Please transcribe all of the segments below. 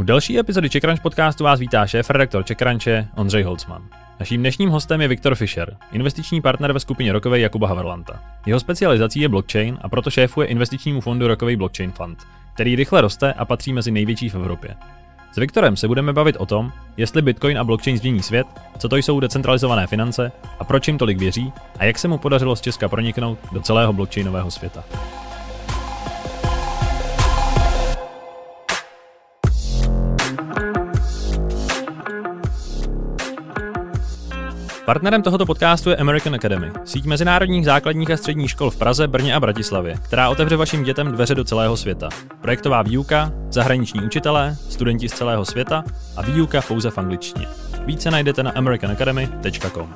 U další epizody CheckRunch podcastu vás vítá šéf-redaktor CheckRunche Ondřej Holcman. Naším dnešním hostem je Viktor Fischer, investiční partner ve skupině Rokové Jakuba Haverlanta. Jeho specializací je blockchain a proto šéfuje investičnímu fondu Rokový Blockchain Fund, který rychle roste a patří mezi největší v Evropě. S Viktorem se budeme bavit o tom, jestli Bitcoin a blockchain změní svět, co to jsou decentralizované finance a proč jim tolik věří a jak se mu podařilo z Česka proniknout do celého blockchainového světa. Partnerem tohoto podcastu je American Academy, síť mezinárodních základních a středních škol v Praze, Brně a Bratislavě, která otevře vašim dětem dveře do celého světa. Projektová výuka, zahraniční učitelé, studenti z celého světa a výuka pouze v angličtině. Více najdete na americanacademy.com.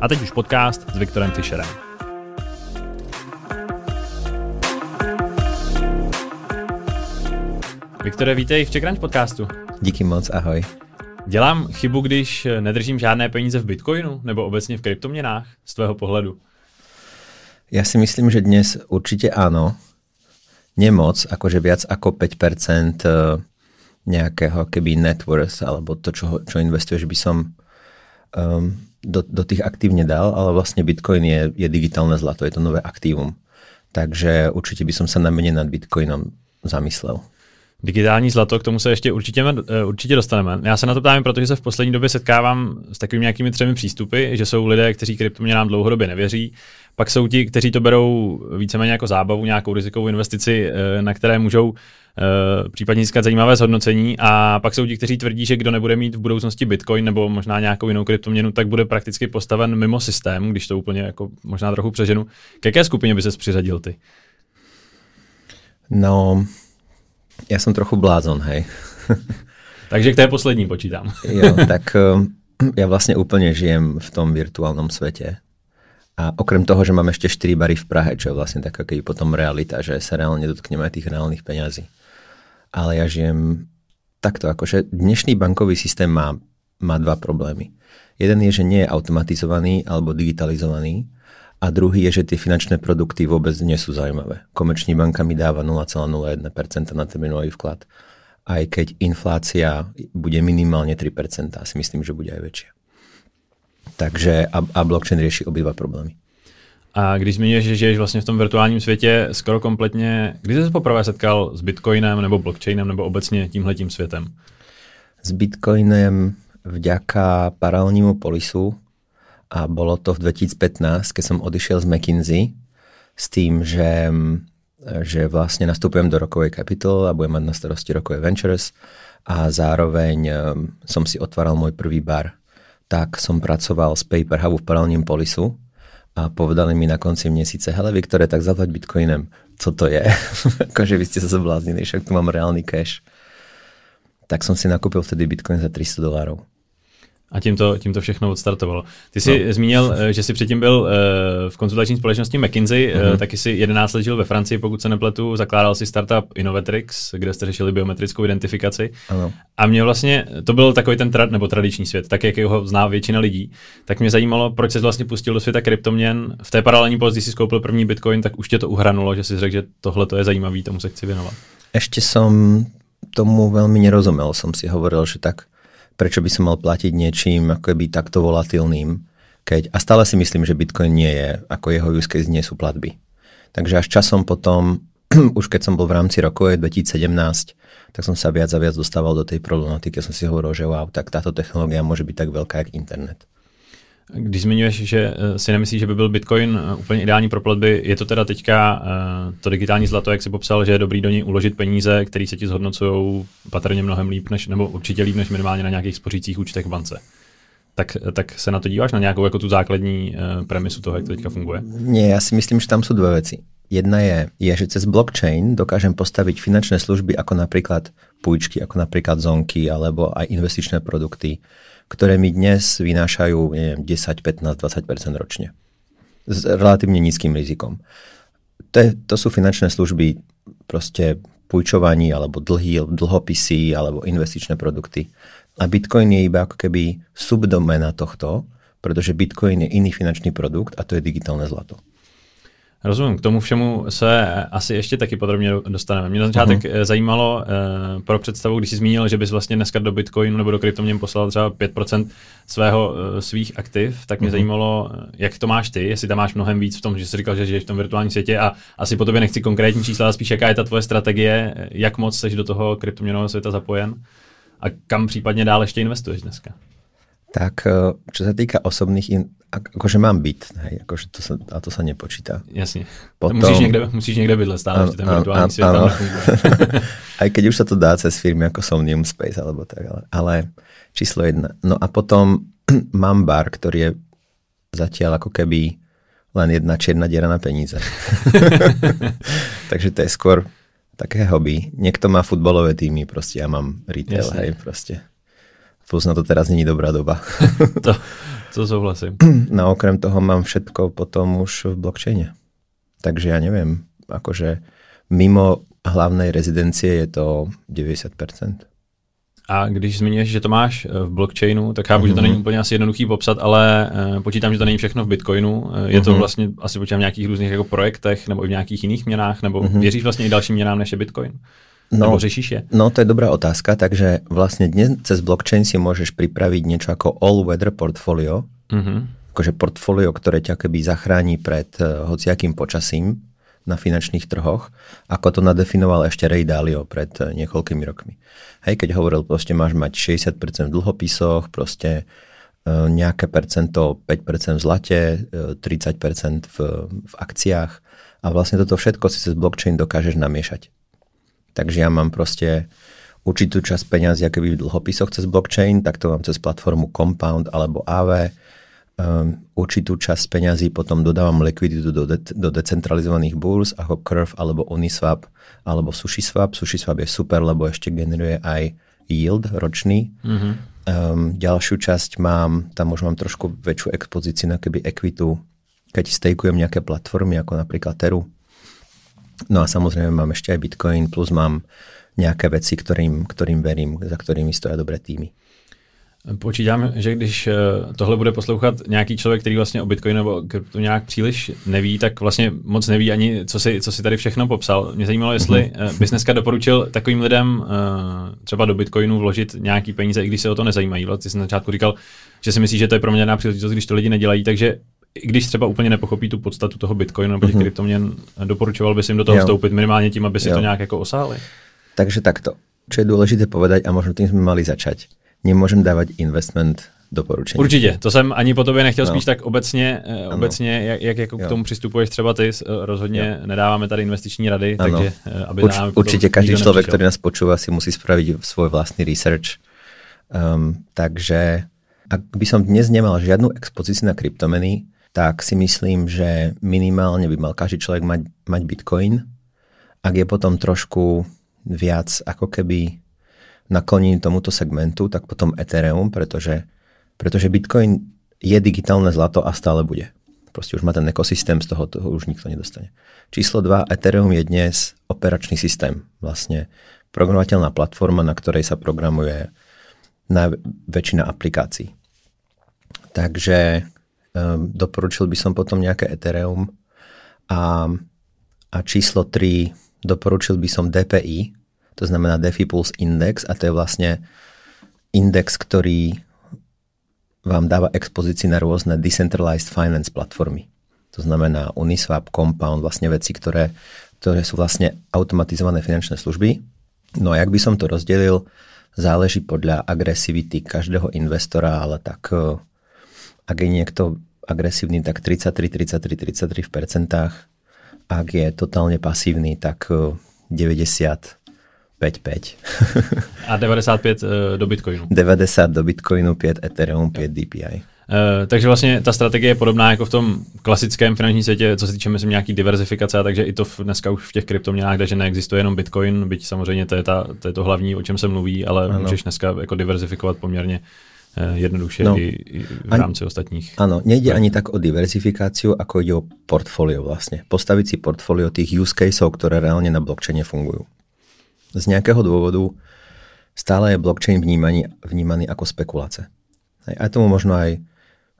A teď už podcast s Viktorem Fischerem. Viktore, vítej v Czech podcastu. Díky moc, ahoj. Dělám chybu, když nedržím žádné peníze v Bitcoinu nebo obecně v kryptoměnách z tvého pohledu? Ja si myslím, že dnes určite áno. Nemoc, akože viac ako 5% eh, nejakého keby net worth, alebo to, čo, čo investuješ, by som um, do, do tých aktívne dal, ale vlastne Bitcoin je, je digitálne zlato, je to nové aktívum. Takže určite by som sa na mene nad Bitcoinom zamyslel. Digitální zlato, k tomu se ještě určitě, eh, určitě dostaneme. Já se na to ptám, protože se v poslední době setkávám s takovými nějakými třemi přístupy, že jsou lidé, kteří kryptoměnám dlouhodobě nevěří, pak jsou ti, kteří to berou víceméně jako zábavu, nějakou rizikovou investici, eh, na které můžou eh, případně získat zajímavé zhodnocení a pak jsou ti, kteří tvrdí, že kdo nebude mít v budoucnosti Bitcoin nebo možná nějakou jinou kryptoměnu, tak bude prakticky postaven mimo systém, když to úplně jako možná trochu přeženu. K jaké skupině by ses přiřadil ty? No, ja som trochu blázon, hej. Takže k té poslední počítám. jo, tak eh, ja vlastne úplne žijem v tom virtuálnom svete. A okrem toho, že mám ešte 4 bary v Prahe, čo je vlastne taká keby potom realita, že sa reálne dotkneme tých reálnych peňazí. Ale ja žijem takto, akože dnešný bankový systém má, má dva problémy. Jeden je, že nie je automatizovaný alebo digitalizovaný a druhý je, že tie finančné produkty vôbec nie sú zaujímavé. Komerční banka mi dáva 0,01% na terminový vklad. Aj keď inflácia bude minimálne 3%, si myslím, že bude aj väčšia. Takže a, a blockchain rieši obidva problémy. A když zmiňuješ, že žiješ vlastně v tom virtuálním světě skoro kompletně, kdy jsi se poprvé setkal s Bitcoinem nebo blockchainem nebo obecně tímhletím světem? S Bitcoinem vďaka paralelnímu polisu a bolo to v 2015, keď som odišiel z McKinsey s tým, že, že vlastne nastupujem do rokovej Capital a budem mať na starosti rokové Ventures a zároveň som si otváral môj prvý bar. Tak som pracoval s Paper Hubu v paralelním polisu a povedali mi na konci mesiace, hele Viktore, tak zaplať bitcoinem. Co to je? akože vy ste sa zabláznili, však tu mám reálny cash. Tak som si nakúpil vtedy bitcoin za 300 dolárov. A tím to, tím to všechno odstartovalo. Ty jsi no. zmínil, eh, že jsi předtím byl eh, v konzultační společnosti McKinsey, mm-hmm. taky si 11 let žil ve Francii, pokud se nepletu, zakládal si startup Innovatrix, kde jste řešili biometrickou identifikaci. Ano. A mě vlastně, to byl takový ten trad, nebo tradiční svět, tak jak ho zná většina lidí, tak mě zajímalo, proč jsi vlastně pustil do světa kryptoměn. V té paralelní pozici si skoupil první Bitcoin, tak už tě to uhranulo, že si řekl, že tohle to je zajímavý, tomu se chci věnovat. Ještě jsem tomu velmi nerozumel, jsem si hovoril, že tak prečo by som mal platiť niečím ako by takto volatilným, keď, a stále si myslím, že Bitcoin nie je, ako jeho use case nie sú platby. Takže až časom potom, už keď som bol v rámci rokov 2017, tak som sa viac a viac dostával do tej problematiky. Som si hovoril, že wow, tak táto technológia môže byť tak veľká, jak internet. Když zmiňuješ, že eh, si nemyslíš, že by byl Bitcoin eh, úplně ideální pro platby, je to teda teďka eh, to digitální zlato, jak si popsal, že je dobrý do něj uložit peníze, které se ti zhodnocují patrně mnohem líp, než, nebo určitě líp, než minimálně na nějakých spořících účtech v bance. Tak, tak se na to díváš, na nějakou jako tu základní premisu toho, jak to teďka funguje? Nie, ja si myslím, že tam sú dve veci. Jedna je, je, že cez blockchain dokážem postaviť finančné služby ako napríklad pújčky, ako napríklad zonky alebo aj investičné produkty, ktoré mi dnes vynášajú neviem, 10, 15, 20% ročne. S relatívne nízkym rizikom. To, je, to sú finančné služby proste pújčovaní alebo dlhy, dlhopisy alebo investičné produkty. A Bitcoin je iba ako keby subdomena tohto, pretože Bitcoin je iný finančný produkt a to je digitálne zlato. Rozumím, k tomu všemu se asi ještě taky podrobně dostaneme. Mě na začátek uh-huh. zajímalo uh, pro představu, když jsi zmínil, že bys vlastně dneska do Bitcoinu nebo do kryptoměn poslal třeba 5% svého, uh, svých aktiv, tak mě uh-huh. zajímalo, jak to máš ty, jestli tam máš mnohem víc v tom, že jsi říkal, že žiješ v tom virtuálním světě a asi po tobě nechci konkrétní čísla, ale spíš jaká je ta tvoje strategie, jak moc jsi do toho kryptoměnového světa zapojen a kam případně dál ještě investuješ dneska? Tak čo sa týka osobných in, akože mám byt, hej, akože to sa, a to sa nepočíta. Jasne. Potom, musíš, niekde, musíš niekde bydlet stále, že ten virtuálny svet tam Aj keď už sa to dá cez firmy ako Somnium Space alebo tak, ale, ale číslo jedna. No a potom mám bar, ktorý je zatiaľ ako keby len jedna čierna diera na peníze. Takže to je skôr také hobby. Niekto má futbalové týmy, proste ja mám retail, Jasne. hej, proste. Plus na to teraz není dobrá doba. to, to souhlasím. No okrem toho mám všetko potom už v blockchaine. Takže ja neviem, akože mimo hlavnej rezidencie je to 90%. A když zmiňuješ, že to máš v blockchainu, tak chápu, mm-hmm. že to mhm. není úplně asi jednoduchý popsat, ale uh, počítám, že to není všechno v Bitcoinu. Uh, je mm-hmm. to mhm. vlastně asi počítám v nějakých různých jako projektech nebo i v nějakých jiných měnách, nebo mm-hmm. věříš vlastně i dalším měnám než je Bitcoin? No, Nebo řešíš je? No to je dobrá otázka, takže vlastne dnes cez blockchain si môžeš pripraviť niečo ako all-weather portfolio, mm-hmm. akože portfolio, ktoré ťa keby zachráni pred uh, hociakým počasím na finančných trhoch, ako to nadefinoval ešte Ray Dalio pred uh, niekoľkými rokmi. Hej, keď hovoril, proste máš mať 60% v dlhopisoch, proste uh, nejaké percento, 5% v zlate, uh, 30% v, v akciách a vlastne toto všetko si cez blockchain dokážeš namiešať. Takže ja mám proste určitú časť peňazí akoby v dlhopisoch cez blockchain, tak to mám cez platformu Compound alebo AV. Um, určitú časť peňazí potom dodávam likviditu do, de- do decentralizovaných burs ako Curve alebo Uniswap alebo SushiSwap. SushiSwap je super, lebo ešte generuje aj yield ročný. Mm-hmm. Um, ďalšiu časť mám, tam už mám trošku väčšiu expozíciu na keby equitu, keď stejkujem nejaké platformy ako napríklad Teru, No a samozrejme mám ešte aj Bitcoin, plus mám nejaké veci, ktorým, ktorým verím, za ktorými stojí dobré týmy. Počítám, že když eh, tohle bude poslouchat nějaký člověk, který vlastně o Bitcoinu nebo kryptu nějak příliš neví, tak vlastně moc neví ani, co si, co si tady všechno popsal. Mě zajímalo, jestli mm-hmm. bys dneska doporučil takovým lidem eh, třeba do Bitcoinu vložit nějaký peníze, i když se o to nezajímají. Ty jsi na začátku říkal, že si myslíš, že to je pro mě příležitost, když to lidi nedělají, takže i když třeba úplně nepochopí tu podstatu toho Bitcoinu nebo těch mm-hmm. kryptoměn, doporučoval bys jim do toho jo. vstoupit minimálně tím, aby si jo. to nějak jako osáli? Takže takto. Čo je dôležité povedať, a možno tým sme mali začať, nemôžem dávať investment doporučení. Určitě, to jsem ani po tobě nechtěl, no. spíš tak obecně, eh, obecně jak, jak jako k tomu přistupuješ třeba ty, eh, rozhodně jo. nedáváme tady investiční rady, ano. takže eh, aby Urč, Určite každý človek, ktorý nás počúva, si musí spraviť svoj vlastný research. Um, takže ak by som dnes nemal žiadnu expozíciu na kryptomeny, tak si myslím, že minimálne by mal každý človek mať, mať Bitcoin. Ak je potom trošku viac ako keby naklonený tomuto segmentu, tak potom Ethereum, pretože, pretože Bitcoin je digitálne zlato a stále bude. Proste už má ten ekosystém, z toho, toho už nikto nedostane. Číslo 2, Ethereum je dnes operačný systém. Vlastne programovateľná platforma, na ktorej sa programuje na väčšina aplikácií. Takže Um, doporučil by som potom nejaké Ethereum a, a číslo 3 doporučil by som DPI, to znamená DeFi Pulse Index a to je vlastne index, ktorý vám dáva expozícii na rôzne decentralized finance platformy. To znamená Uniswap, Compound, vlastne veci, ktoré, ktoré sú vlastne automatizované finančné služby. No a jak by som to rozdelil, záleží podľa agresivity každého investora, ale tak ak je niekto agresívny, tak 33, 33, 33 v percentách. Ak je totálne pasívny, tak 90 5-5. A 95 uh, do Bitcoinu. 90 do Bitcoinu, 5 Ethereum, 5 DPI. Uh, takže vlastně ta strategie je podobná jako v tom klasickém finančním světě, co se týče myslím nějaký diverzifikace, takže i to v, dneska už v těch kryptoměnách, že neexistuje jenom Bitcoin, byť samozřejmě to je, ta, to je to hlavní, o čem se mluví, ale ano. můžeš dneska jako diverzifikovat poměrně jednoduchšie no, i, i v rámci ani, ostatních. Áno, nejde ani tak o diverzifikáciu, ako ide o portfólio vlastne. Postaviť si portfólio tých use caseov, ktoré reálne na blockchaine fungujú. Z nejakého dôvodu stále je blockchain vnímaný, vnímaný ako spekuláce. Aj tomu možno aj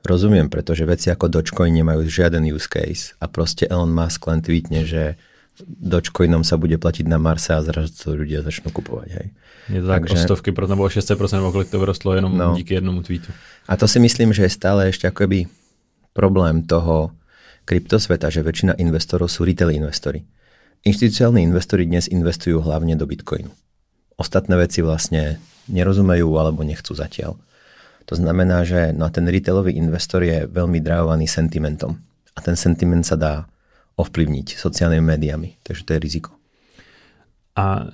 Rozumiem, pretože veci ako Dogecoin nemajú žiaden use case a proste Elon Musk len tweetne, že Dogecoinom sa bude platiť na Marse a zrazu to ľudia začnú kupovať. Hej. Je to tak Takže, o stovky, nebo o 600%, nebo kolik to vyrostlo jenom no. díky jednomu tweetu. A to si myslím, že je stále ešte akoby problém toho kryptosveta, že väčšina investorov sú retail investori. Inštitucionálni investori dnes investujú hlavne do Bitcoinu. Ostatné veci vlastne nerozumejú alebo nechcú zatiaľ. To znamená, že no ten retailový investor je veľmi drahovaný sentimentom. A ten sentiment sa dá ovplyvniť sociálnymi médiami. Takže to je riziko. A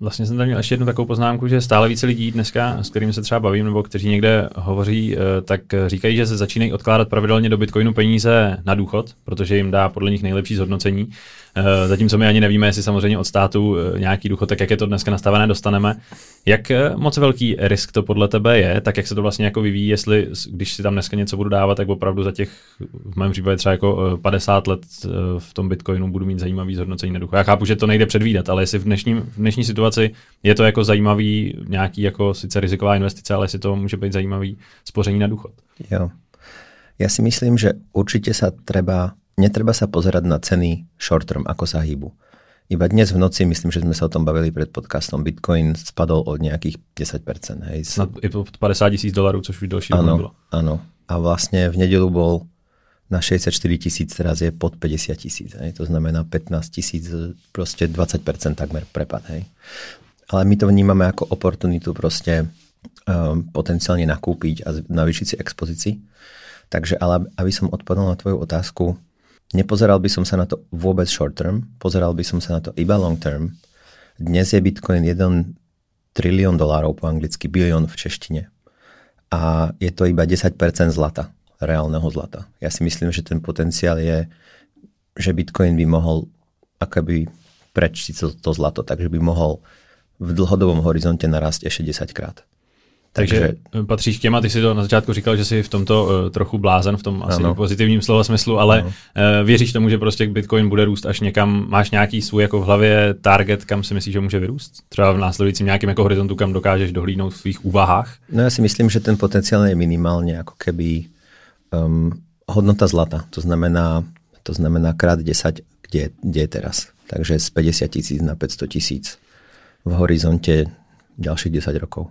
Vlastně jsem tam měl ještě jednu takovou poznámku, že stále více lidí dneska, s kterými se třeba bavím, nebo kteří někde hovoří, eh, tak říkají, že se začínají odkládat pravidelně do Bitcoinu peníze na důchod, protože jim dá podle nich nejlepší zhodnocení. Eh, zatímco my ani nevíme, jestli samozřejmě od státu eh, nějaký důchod, tak jak je to dneska nastavené, dostaneme. Jak eh, moc velký risk to podle tebe je, tak jak se to vlastně jako vyvíjí, jestli když si tam dneska něco budu dávat, tak opravdu za těch, v mém případě třeba jako 50 let v tom Bitcoinu budu mít zajímavý zhodnocení na důchod. Já chápu, že to nejde předvídat, ale jestli v dnešní, v dnešní situaci je to jako zajímavý nějaký jako sice riziková investice, ale jestli to může být zajímavý spoření na důchod. Jo. Ja si myslím, že určite sa treba netreba sa pozerať na ceny short term, ako sa hýbu. Iba dnes v noci, myslím, že sme sa o tom bavili pred podcastom, Bitcoin spadol od nejakých 10%. Hej. To 50 tisíc což už další ano, bylo. Áno. A vlastne v nedelu bol na 64 tisíc, teraz je pod 50 tisíc. To znamená 15 tisíc, proste 20% takmer prepad. Hej. Ale my to vnímame ako oportunitu proste um, potenciálne nakúpiť a navýšiť si expozícii. Takže ale aby som odpovedal na tvoju otázku, Nepozeral by som sa na to vôbec short term, pozeral by som sa na to iba long term. Dnes je Bitcoin 1 trilión dolárov po anglicky, bilión v češtine. A je to iba 10% zlata, reálneho zlata. Ja si myslím, že ten potenciál je, že Bitcoin by mohol akoby prečiť to, to zlato, takže by mohol v dlhodobom horizonte narásť ešte 10 krát. Takže, Takže patříš k těma, ty si to na začátku říkal, že jsi v tomto uh, trochu blázen, v tom asi ano. pozitivním slova smyslu, ale uh, věříš tomu, že prostě Bitcoin bude růst až někam, máš nějaký svůj jako v hlavě target, kam si myslíš, že může vyrůst? Třeba v následujícím nějakém jako horizontu, kam dokážeš dohlídnout v svých úvahách? No já si myslím, že ten potenciál je minimálně jako keby um, hodnota zlata. To znamená, to znamená krát 10, kde, kde je teraz. Takže z 50 tisíc na 500 tisíc v horizonte ďalších 10 rokov.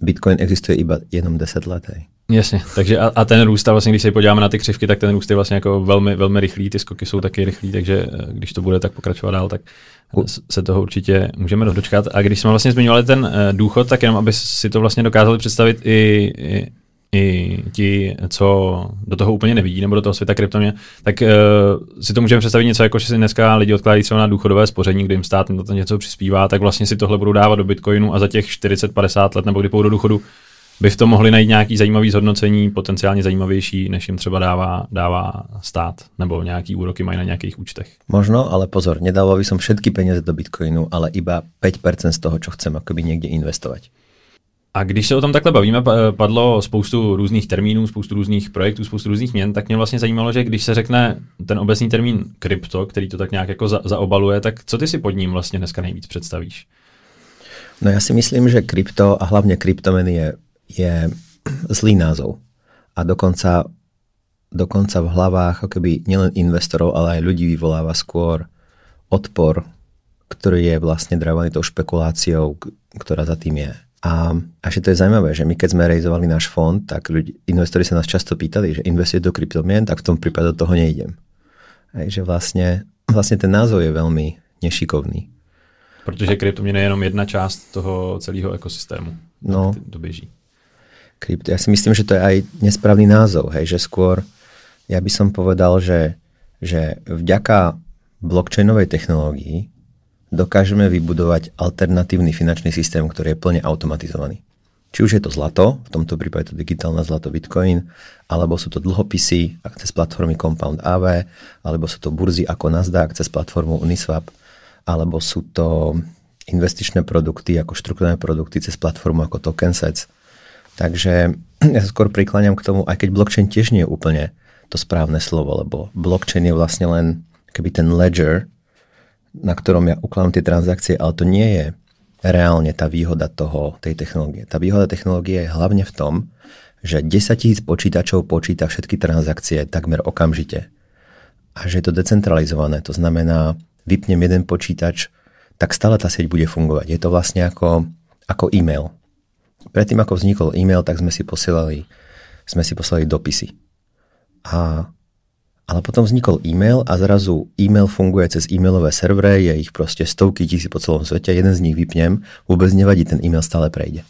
Bitcoin existuje iba jenom 10 let. Hej. Jasně, takže a, a ten růst, a vlastně když se podíváme na ty křivky, tak ten růst je vlastně jako velmi, velmi rychlý, ty skoky jsou taky rychlý, takže eh, když to bude tak pokračovat dál, tak se toho určitě můžeme dočkat. A když jsme vlastně zmiňovali ten eh, důchod, tak jenom aby si to vlastně dokázali představit i, i i ti, co do toho úplně nevidí, nebo do toho světa kryptomě, tak uh, si to můžeme představit něco jako, že si dneska lidi odkládají třeba na důchodové spoření, kde jim stát na to něco přispívá, tak vlastně si tohle budou dávat do Bitcoinu a za těch 40-50 let, nebo kdy půjdou do důchodu, by v tom mohli najít nějaký zajímavý zhodnocení, potenciálně zajímavější, než jim třeba dává, dává stát, nebo nějaký úroky mají na nějakých účtech. Možno, ale pozor, nedával by som všetky peniaze do Bitcoinu, ale iba 5% z toho, čo chcem akoby niekde investovať. A když se o tom takhle bavíme, padlo spoustu různých termínů, spoustu různých projektů, spoustu různých měn, tak mě vlastně zajímalo, že když se řekne ten obecný termín krypto, který to tak nějak jako za, zaobaluje, tak co ty si pod ním vlastně dneska nejvíc představíš? No já si myslím, že krypto a hlavně kryptomeny je, je zlý názov. A dokonca, dokonca v hlavách akoby nielen investorov, ale aj ľudí vyvoláva skôr odpor, ktorý je vlastne dravaný tou špekuláciou, ktorá za tým je. A, a že to je zaujímavé, že my keď sme realizovali náš fond, tak ľudí, investori sa nás často pýtali, že investuje do kryptomien, tak v tom prípade do toho nejdem. Aj, že vlastne, vlastne ten názov je veľmi nešikovný. Protože kryptoměna je jenom jedna část toho celého ekosystému. No, to běží. Krypto, ja si myslím, že to je aj nesprávny názov, hej, že skôr ja by som povedal, že, že vďaka blockchainovej technológii dokážeme vybudovať alternatívny finančný systém, ktorý je plne automatizovaný. Či už je to zlato, v tomto prípade to digitálne zlato Bitcoin, alebo sú to dlhopisy cez platformy Compound AV, alebo sú to burzy ako Nasdaq cez platformu Uniswap, alebo sú to investičné produkty ako štruktúrne produkty cez platformu ako Tokensets. Takže ja sa skôr prikláňam k tomu, aj keď blockchain tiež nie je úplne to správne slovo, lebo blockchain je vlastne len keby ten ledger, na ktorom ja ukladám tie transakcie, ale to nie je reálne tá výhoda toho, tej technológie. Tá výhoda technológie je hlavne v tom, že 10 tisíc počítačov počíta všetky transakcie takmer okamžite. A že je to decentralizované, to znamená, vypnem jeden počítač, tak stále tá sieť bude fungovať. Je to vlastne ako, ako e-mail. Predtým, ako vznikol e-mail, tak sme si posielali, sme si posielali dopisy. A ale potom vznikol e-mail a zrazu e-mail funguje cez e-mailové servery, je ich proste stovky tisíc po celom svete, jeden z nich vypnem, vůbec nevadí, ten e-mail stále prejde.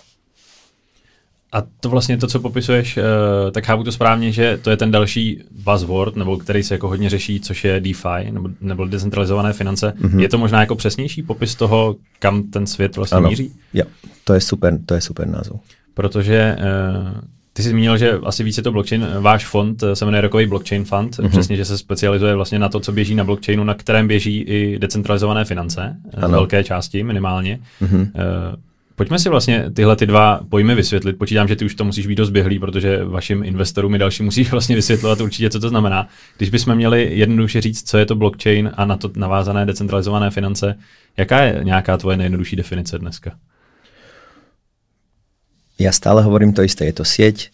A to vlastně to, co popisuješ, eh, tak chápu to správně, že to je ten další buzzword, nebo který se jako hodně řeší, což je DeFi, nebo, nebo decentralizované finance. Mm-hmm. Je to možná jako přesnější popis toho, kam ten svět vlastně ano. míří? Jo, to je super, to je super název. Protože uh, ty jsi zmínil, že asi více to blockchain, váš fond eh, se jmenuje Rokový blockchain fund, mm-hmm. přesně, že se specializuje vlastně na to, co běží na blockchainu, na kterém běží i decentralizované finance, ano. velké části minimálně. Mm-hmm. Uh, Pojďme si vlastně tyhle ty dva pojmy vysvětlit. Počítám, že ty už to musíš být dost běhlý, protože vašim investorům i dalším musíš vlastně vysvětlovat určitě, co to znamená. Když bychom měli jednoduše říct, co je to blockchain a na to navázané decentralizované finance, jaká je nějaká tvoje nejjednodušší definice dneska? Ja stále hovorím to isté. Je to sieť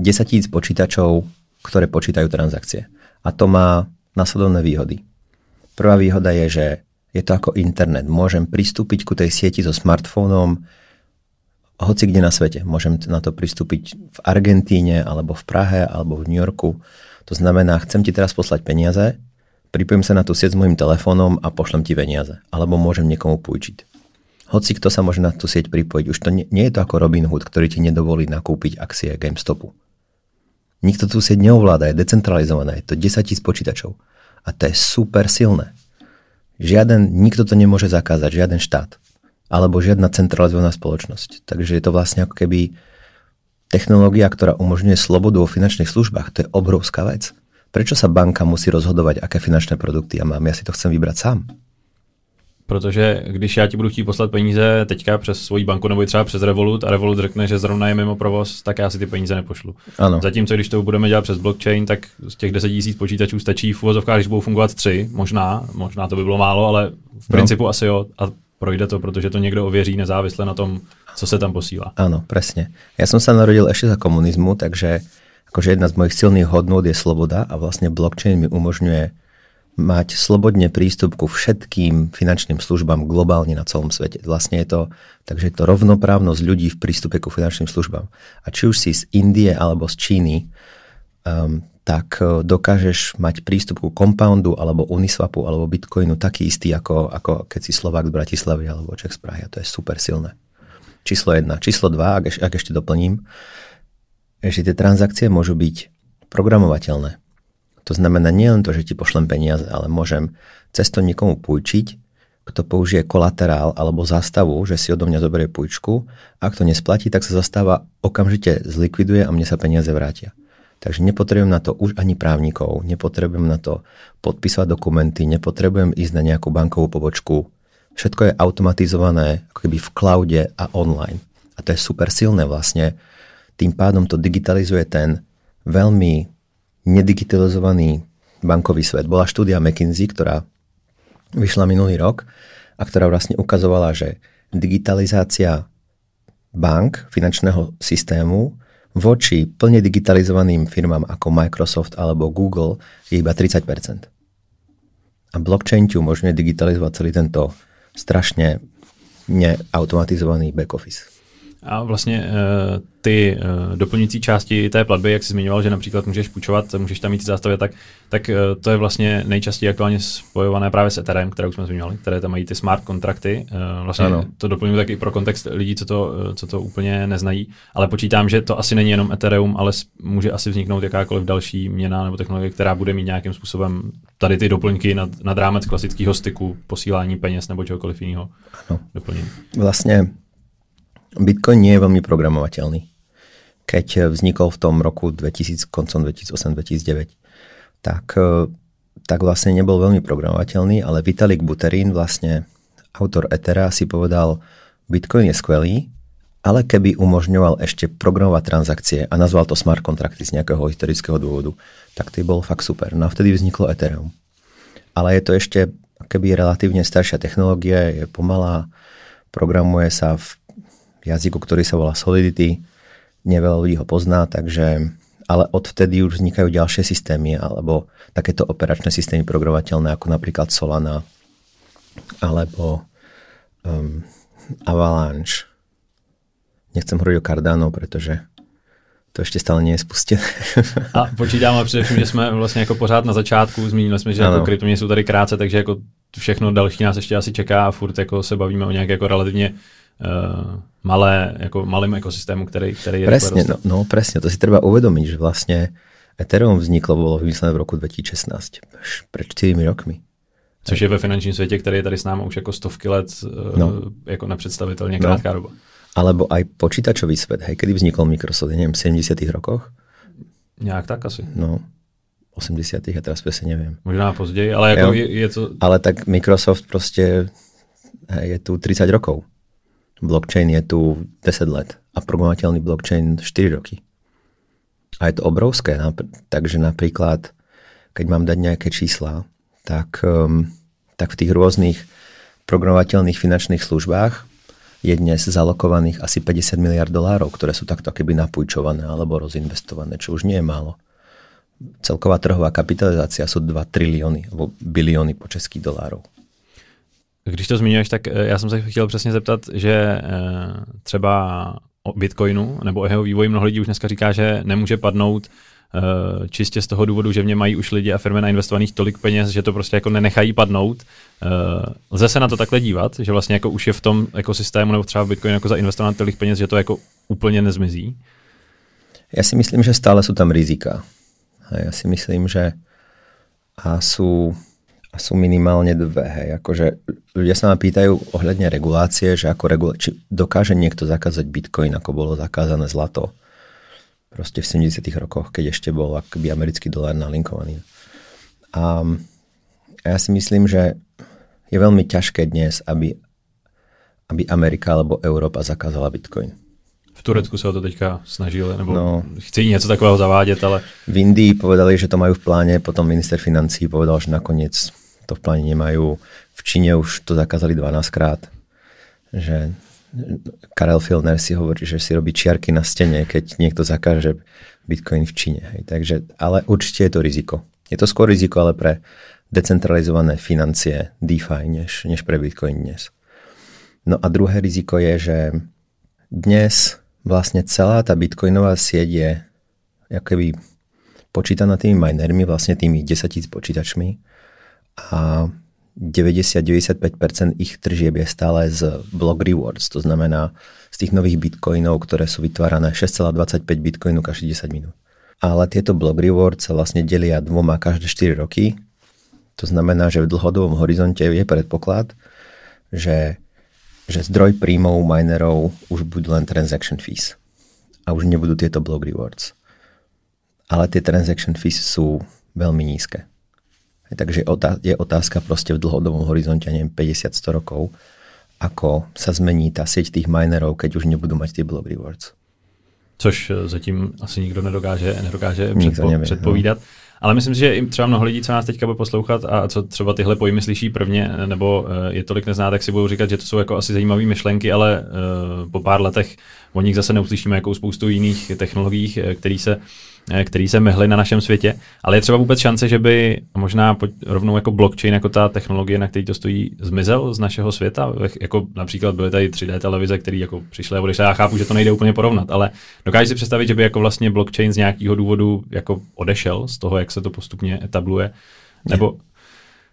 10 tisíc počítačov, ktoré počítajú transakcie. A to má nasledovné výhody. Prvá výhoda je, že je to ako internet. Môžem pristúpiť ku tej sieti so smartfónom, hoci kde na svete. Môžem na to pristúpiť v Argentíne, alebo v Prahe, alebo v New Yorku. To znamená, chcem ti teraz poslať peniaze, pripojím sa na tú sieť s môjim telefónom a pošlem ti peniaze. Alebo môžem niekomu pôjčiť. Hoci kto sa môže na tú sieť pripojiť. Už to nie, nie je to ako Robinhood, ktorý ti nedovolí nakúpiť akcie GameStopu. Nikto tú sieť neovláda, je decentralizovaná, je to 10 tisíc počítačov. A to je super silné. Žiaden, nikto to nemôže zakázať, žiaden štát alebo žiadna centralizovaná spoločnosť. Takže je to vlastne ako keby technológia, ktorá umožňuje slobodu vo finančných službách. To je obrovská vec. Prečo sa banka musí rozhodovať, aké finančné produkty ja mám? Ja si to chcem vybrať sám. Protože když já ti budu chtít poslat peníze teďka přes svoji banku nebo třeba přes Revolut a Revolut řekne, že zrovna je mimo provoz, tak já si ty peníze nepošlu. Ano. Zatímco když to budeme dělat přes blockchain, tak z těch 10 000 počítačů stačí v uvozovkách, když budou fungovat tři, možná, možná to by bylo málo, ale v no. principu asi jo. A projde to, protože to někdo ověří nezávisle na tom, co se tam posílá. Áno, presne. Ja som sa narodil ešte za komunizmu, takže akože jedna z mojich silných hodnôt je sloboda a vlastne blockchain mi umožňuje mať slobodne prístup ku všetkým finančným službám globálne na celom svete. Vlastne je to, takže je to rovnoprávnosť ľudí v prístupe ku finančným službám. A či už si z Indie alebo z Číny, um, tak e, dokážeš mať prístup ku Compoundu alebo Uniswapu alebo Bitcoinu taký istý, ako, ako keď si Slovák z Bratislavy alebo Čech z Prahy. A to je super silné. Číslo jedna. Číslo dva, ak, ak ešte doplním, že tie transakcie môžu byť programovateľné. To znamená nie len to, že ti pošlem peniaze, ale môžem cez to niekomu kto použije kolaterál alebo zástavu, že si odo mňa zoberie pújčku. Ak to nesplatí, tak sa zastáva okamžite zlikviduje a mne sa peniaze vrátia. Takže nepotrebujem na to už ani právnikov, nepotrebujem na to podpísať dokumenty, nepotrebujem ísť na nejakú bankovú pobočku. Všetko je automatizované ako keby v cloude a online. A to je super silné vlastne. Tým pádom to digitalizuje ten veľmi nedigitalizovaný bankový svet. Bola štúdia McKinsey, ktorá vyšla minulý rok a ktorá vlastne ukazovala, že digitalizácia bank, finančného systému voči plne digitalizovaným firmám ako Microsoft alebo Google je iba 30% A blockchain ti umožňuje digitalizovať celý tento strašne neautomatizovaný back office. A vlastně uh, ty uh, doplňující části té platby, jak jsi zmiňoval, že například můžeš půjčovat, můžeš tam mít zástavy tak, tak uh, to je vlastně nejčastěji aktuálně spojované právě s Ethereum, které už jsme zmiňovali, které tam mají ty smart kontrakty. Uh, vlastně ano. to doplňuji taky pro kontext lidí, co to, co to úplně neznají, ale počítám, že to asi není jenom Ethereum, ale může asi vzniknout jakákoliv další měna nebo technologie, která bude mít nějakým způsobem tady ty doplňky nad, nad rámec klasického styku, posílání peněz nebo čehokoliv jiného. Ano. Doplním. Vlastně Bitcoin nie je veľmi programovateľný. Keď vznikol v tom roku 2000, koncom 2008-2009, tak, e, tak vlastne nebol veľmi programovateľný, ale Vitalik Buterin, vlastne autor Ethera, si povedal, Bitcoin je skvelý, ale keby umožňoval ešte programovať transakcie a nazval to smart kontrakty z nejakého historického dôvodu, tak to bol fakt super. No a vtedy vzniklo Ethereum. Ale je to ešte keby relatívne staršia technológia, je pomalá, programuje sa v jazyku, ktorý sa volá Solidity. Neveľa ľudí ho pozná, takže ale odvtedy už vznikajú ďalšie systémy alebo takéto operačné systémy programovateľné ako napríklad Solana alebo um, Avalanche. Nechcem hovoriť o Cardano, pretože to ještě stále nie je spustené. A počítáme především, že jsme vlastně jako pořád na začátku, zmínili jsme, že jako kryptoměny jsou tady krátce, takže jako všechno další nás ještě asi čeká a furt jako se bavíme o nějaké jako relativně malé, jako malým ekosystému, který, který je Presne, no, no presne, to si treba uvedomiť, že vlastne Ethereum vzniklo, bolo vymyslené v roku 2016, pred 4 rokmi. Což je ve finančním světě, který je tady s námi už jako stovky let eh, no. jako nepředstavitelně no. krátká no. doba. Alebo aj počítačový svet, hej, kedy vznikol Microsoft, neviem, v 70 rokoch? Nějak tak asi. No, 80 a teraz presne neviem. Možná později, ale jako je, je to... Ale tak Microsoft prostě hej, je tu 30 rokov. Blockchain je tu 10 let a programovateľný blockchain 4 roky. A je to obrovské, takže napríklad, keď mám dať nejaké čísla, tak, um, tak v tých rôznych programovateľných finančných službách je dnes zalokovaných asi 50 miliard dolárov, ktoré sú takto keby napújčované alebo rozinvestované, čo už nie je málo. Celková trhová kapitalizácia sú 2 trilióny alebo bilióny po českých dolárov. Když to zmiňuješ, tak eh, já jsem se chtěl přesně zeptat, že eh, třeba o Bitcoinu nebo o jeho vývoji mnoho lidí už dneska říká, že nemůže padnout eh, čistě z toho důvodu, že v něm mají už lidi a firmy nainvestovaných tolik peněz, že to prostě jako nenechají padnout. Lze se na to takhle dívat, že vlastně jako už je v tom ekosystému nebo třeba v Bitcoinu jako zainvestované tolik peněz, že to jako úplně nezmizí? Já si myslím, že stále jsou tam rizika. Já si myslím, že a sú sú minimálne dve. Hej. Akože ľudia sa ma pýtajú ohľadne regulácie, že ako regula- či dokáže niekto zakázať bitcoin, ako bolo zakázané zlato. Proste v 70 rokoch, keď ešte bol akoby americký dolár nalinkovaný. A, a ja si myslím, že je veľmi ťažké dnes, aby, aby Amerika alebo Európa zakázala bitcoin. V Turecku sa o to teďka snažili, nebo no, chci něco takového zavádět, ale... V Indii povedali, že to majú v pláne, potom minister financí povedal, že nakoniec to v pláne nemajú. V Číne už to zakázali 12 krát. Že Karel Filner si hovorí, že si robí čiarky na stene, keď niekto zakáže Bitcoin v Číne. Hej. Takže, ale určite je to riziko. Je to skôr riziko, ale pre decentralizované financie DeFi, než, než pre Bitcoin dnes. No a druhé riziko je, že dnes vlastne celá tá bitcoinová sieť je keby počítaná tými minermi, vlastne tými 10 tisíc počítačmi a 90-95% ich tržieb je stále z block rewards, to znamená z tých nových bitcoinov, ktoré sú vytvárané 6,25 bitcoinu každých 10 minút. Ale tieto block rewards sa vlastne delia dvoma každé 4 roky. To znamená, že v dlhodobom horizonte je predpoklad, že, že zdroj príjmov minerov už budú len transaction fees. A už nebudú tieto block rewards. Ale tie transaction fees sú veľmi nízke. Takže je otázka proste v dlhodobom horizonte, neviem, 50-100 rokov, ako sa zmení tá sieť tých minerov, keď už nebudú mať tie block rewards. Což eh, zatím asi nikdo nedokáže, nedokáže předpo, nevě, předpovídat. No. Ale myslím si, že i třeba mnoho lidí, co nás teďka bude poslouchat a co třeba tyhle pojmy slyší prvně, nebo eh, je tolik nezná, tak si budou říkat, že to jsou jako asi zajímavé myšlenky, ale uh, po pár letech o nich zase neuslyšíme jako spoustu jiných technologií, které se který se mehly na našem světě, ale je třeba vůbec šance, že by možná rovnou jako blockchain, jako ta technologie, na který to stojí, zmizel z našeho světa? Jako například byly tady 3D televize, které jako přišly a odešly. Já chápu, že to nejde úplně porovnat, ale dokážeš si představit, že by jako vlastně blockchain z nějakého důvodu jako odešel z toho, jak se to postupně etabluje? Nebo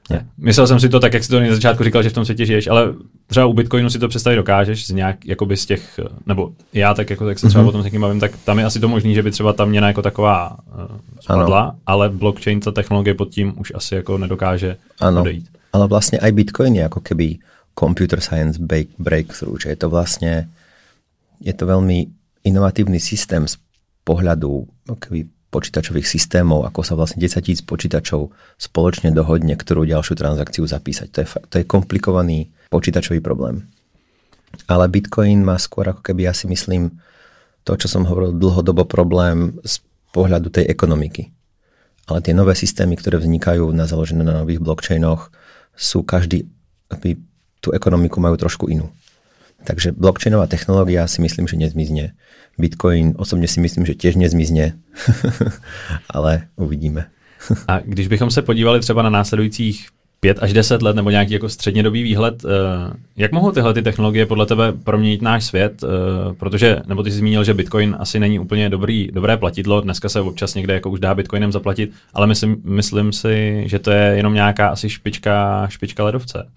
Ne. Myslel jsem si to tak, jak jsi to na začátku říkal, že v tom světě žiješ, ale třeba u Bitcoinu si to představit dokážeš z nějak, jakoby z těch, nebo já tak, jako, jak se třeba mm-hmm. o tom s někým bavím, tak tam je asi to možný, že by třeba ta měna jako taková uh, spadla, ano. ale blockchain, ta technologie pod tím už asi jako nedokáže ano. odejít. Ale vlastně i Bitcoin je jako keby computer science breakthrough, že je to vlastně, je to velmi inovatívny systém z pohľadu keby počítačových systémov, ako sa vlastne 10 tisíc počítačov spoločne dohodne, ktorú ďalšiu transakciu zapísať. To je, to je komplikovaný počítačový problém. Ale Bitcoin má skôr ako keby, ja si myslím, to, čo som hovoril, dlhodobo problém z pohľadu tej ekonomiky. Ale tie nové systémy, ktoré vznikajú na založené na nových blockchainoch, sú každý, tú ekonomiku majú trošku inú. Takže blockchainová technológia si myslím, že nezmizne. Bitcoin osobně si myslím, že těž nezmizne, ale uvidíme. A když bychom se podívali třeba na následujících 5 až 10 let nebo nějaký jako střednědobý výhled, eh, jak mohou tyhle ty technologie podle tebe proměnit náš svět? Eh, protože, nebo ty jsi zmínil, že Bitcoin asi není úplně dobrý, dobré platidlo, dneska se občas někde jako už dá Bitcoinem zaplatit, ale myslím, myslím si, že to je jenom nějaká asi špička, špička ledovce.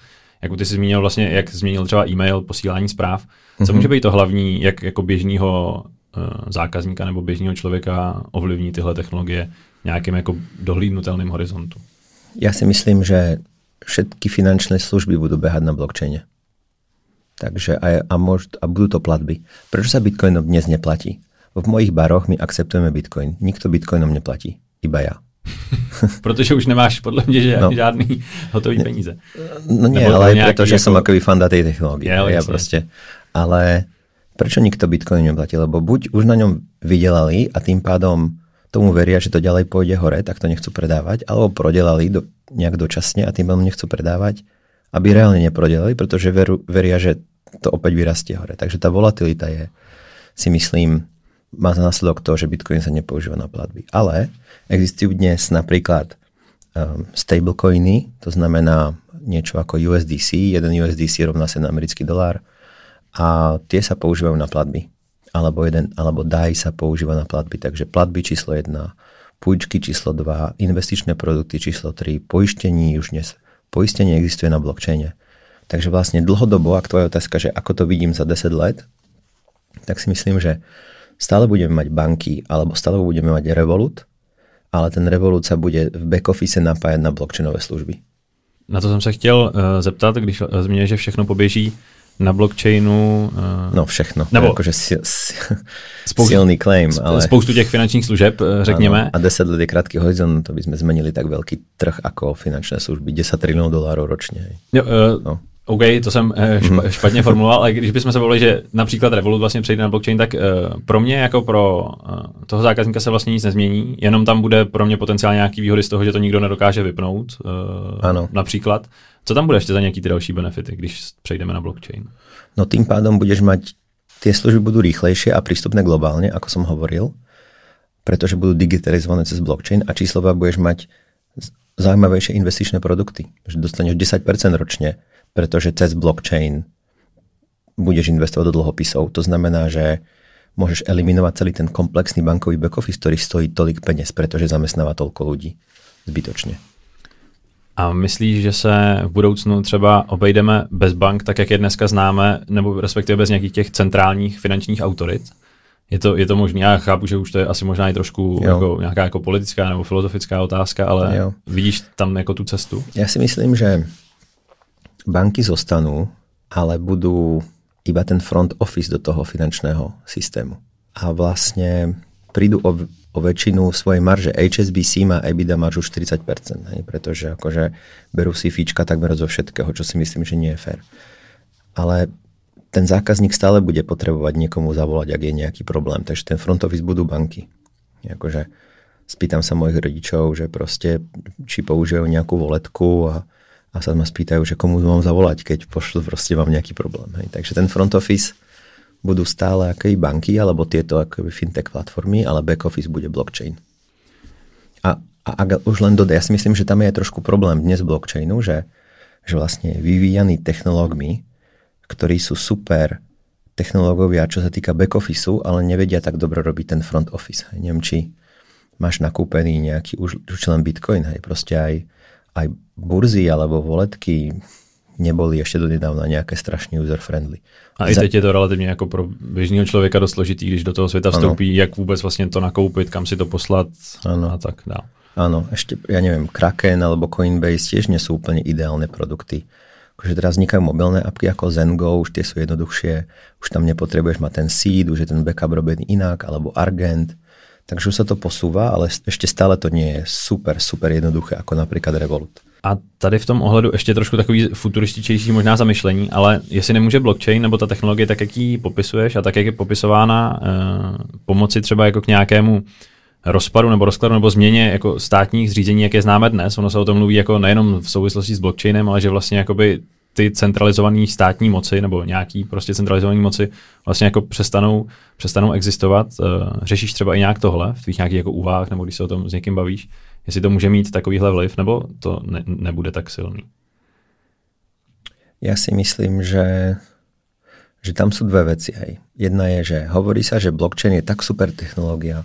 Jak ty jsi zmínil vlastně, jak zmínil třeba e-mail, posílání zpráv. Co mm-hmm. může být to hlavní, jak jako běžného uh, zákazníka nebo běžného člověka ovlivní tyhle technologie nějakým jako dohlídnutelným horizontu? Já si myslím, že všetky finančné služby budú behať na blockchaine. Takže a, a, môž, a budú to platby. Prečo sa bitcoinom dnes neplatí? V mojich baroch my akceptujeme bitcoin. Nikto bitcoinom neplatí. Iba ja. Protože už nemáš podle mě že no. žádný hotový peníze. No nie, Nebo ale pretože jako... som akoby fanda tej technológie. Ja, proste. Ale prečo nikto bitcoin neplatí? Lebo buď už na ňom vydelali a tým pádom tomu veria, že to ďalej pôjde hore, tak to nechcú predávať, alebo prodelali do, nejak dočasne a tým veľmi nechcú predávať, aby reálne neprodelali, pretože veru, veria, že to opäť vyrastie hore. Takže tá volatilita je, si myslím, má za následok to, že Bitcoin sa nepoužíva na platby. Ale existujú dnes napríklad um, stablecoiny, to znamená niečo ako USDC, jeden USDC rovná sa na americký dolár a tie sa používajú na platby. Alebo, jeden, alebo DAI sa používa na platby. Takže platby číslo 1, pôjčky číslo 2, investičné produkty číslo 3, poistení už dnes. Poistenie existuje na blockchaine. Takže vlastne dlhodobo, ak tvoja otázka, že ako to vidím za 10 let, tak si myslím, že stále budeme mať banky, alebo stále budeme mať Revolut, ale ten Revolut sa bude v back office napájať na blockchainové služby. Na to jsem se chtěl uh, zeptat, když uh, zmínil, že všechno poběží na blockchainu. Uh, no všechno, nebo jakože si, si, spoustu, silný claim. Ale... Spoustu těch finančních služeb, řekněme. Ano, a 10 let je krátký horizont, to by sme zmenili tak veľký trh ako finančné služby, 10 trilionů dolárů ročně. Jo, uh, no. OK, to jsem mhm. špatně formuloval, ale když bychom se bavili, že například Revolut vlastně přejde na blockchain, tak pro mě jako pro toho zákazníka se vlastně nic nezmění, jenom tam bude pro mě potenciálně nějaký výhody z toho, že to nikdo nedokáže vypnout, ano. například. Co tam bude ještě za nějaký ty další benefity, když přejdeme na blockchain? No tým pádom budeš mať, tie služby budú rýchlejšie a prístupné globálne, ako som hovoril, pretože budú digitalizované cez blockchain a číslova budeš mať zaujímavejšie investičné produkty. Že dostaneš 10% ročne, pretože cez blockchain budeš investovať do dlhopisov. To znamená, že môžeš eliminovať celý ten komplexný bankový back office, ktorý stojí tolik peniaz, pretože zamestnáva toľko ľudí zbytočne. A myslíš, že se v budoucnu třeba obejdeme bez bank, tak jak je dneska známe, nebo respektive bez nějakých těch centrálních finančních autorit? Je to, je to možné, já chápu, že už to je asi možná i trošku jako, nějaká jako politická nebo filozofická otázka, ale jo. vidíš tam jako tu cestu? Já si myslím, že banky zostanú, ale budú iba ten front office do toho finančného systému. A vlastne prídu o o väčšinu svojej marže. HSBC má EBITDA maržu 40%, hej, pretože akože berú si fíčka takmer zo všetkého, čo si myslím, že nie je fér. Ale ten zákazník stále bude potrebovať niekomu zavolať, ak je nejaký problém. Takže ten front office budú banky. Akože spýtam sa mojich rodičov, že proste či použijú nejakú voletku a, a sa ma spýtajú, že komu mám zavolať, keď pošlu proste mám nejaký problém. Hej. Takže ten front office budú stále akoby banky alebo tieto akoby fintech platformy, ale back office bude blockchain. A, a ak už len dodaj, ja si myslím, že tam je trošku problém dnes blockchainu, že, že vlastne vyvíjaní technológmi, ktorí sú super technológovia, čo sa týka back office, ale nevedia tak dobre robiť ten front office. Neviem, či máš nakúpený nejaký už, už len Bitcoin, hej, proste aj, aj burzy alebo voletky, neboli ešte donedávna nejaké strašne user-friendly. A i teď je to relativně jako pro běžného člověka dost složitý, když do toho světa vstoupí, ano. jak vůbec vlastně to nakoupit, kam si to poslat ano. a tak dál. Áno, ešte, ja neviem, Kraken alebo Coinbase tiež nie sú úplne ideálne produkty. Akože teraz vznikajú mobilné apky ako Zengo, už tie sú jednoduchšie, už tam nepotrebuješ mať ten seed, už je ten backup robený inak, alebo Argent. Takže už sa to posúva, ale ešte stále to nie je super, super jednoduché, ako napríklad Revolut. A tady v tom ohledu ještě trošku takový futurističtější možná zamyšlení, ale jestli nemůže blockchain nebo ta technologie, tak jak ji popisuješ a tak, jak je popisována, eh, pomoci třeba jako k nějakému rozpadu nebo rozkladu nebo změně jako státních zřízení, jak je známe dnes. Ono se o tom mluví jako nejenom v souvislosti s blockchainem, ale že vlastně jakoby ty centralizované státní moci nebo nějaký prostě centralizované moci vlastně jako přestanou, přestanou existovat. Uh, řešíš třeba i nějak tohle v tvých nějakých jako úvahách nebo když se o tom s někým bavíš? Jestli to může mít takovýhle vliv nebo to ne, nebude tak silný? Ja si myslím, že, že tam sú dve veci. Jedna je, že hovorí sa, že blockchain je tak super technológia,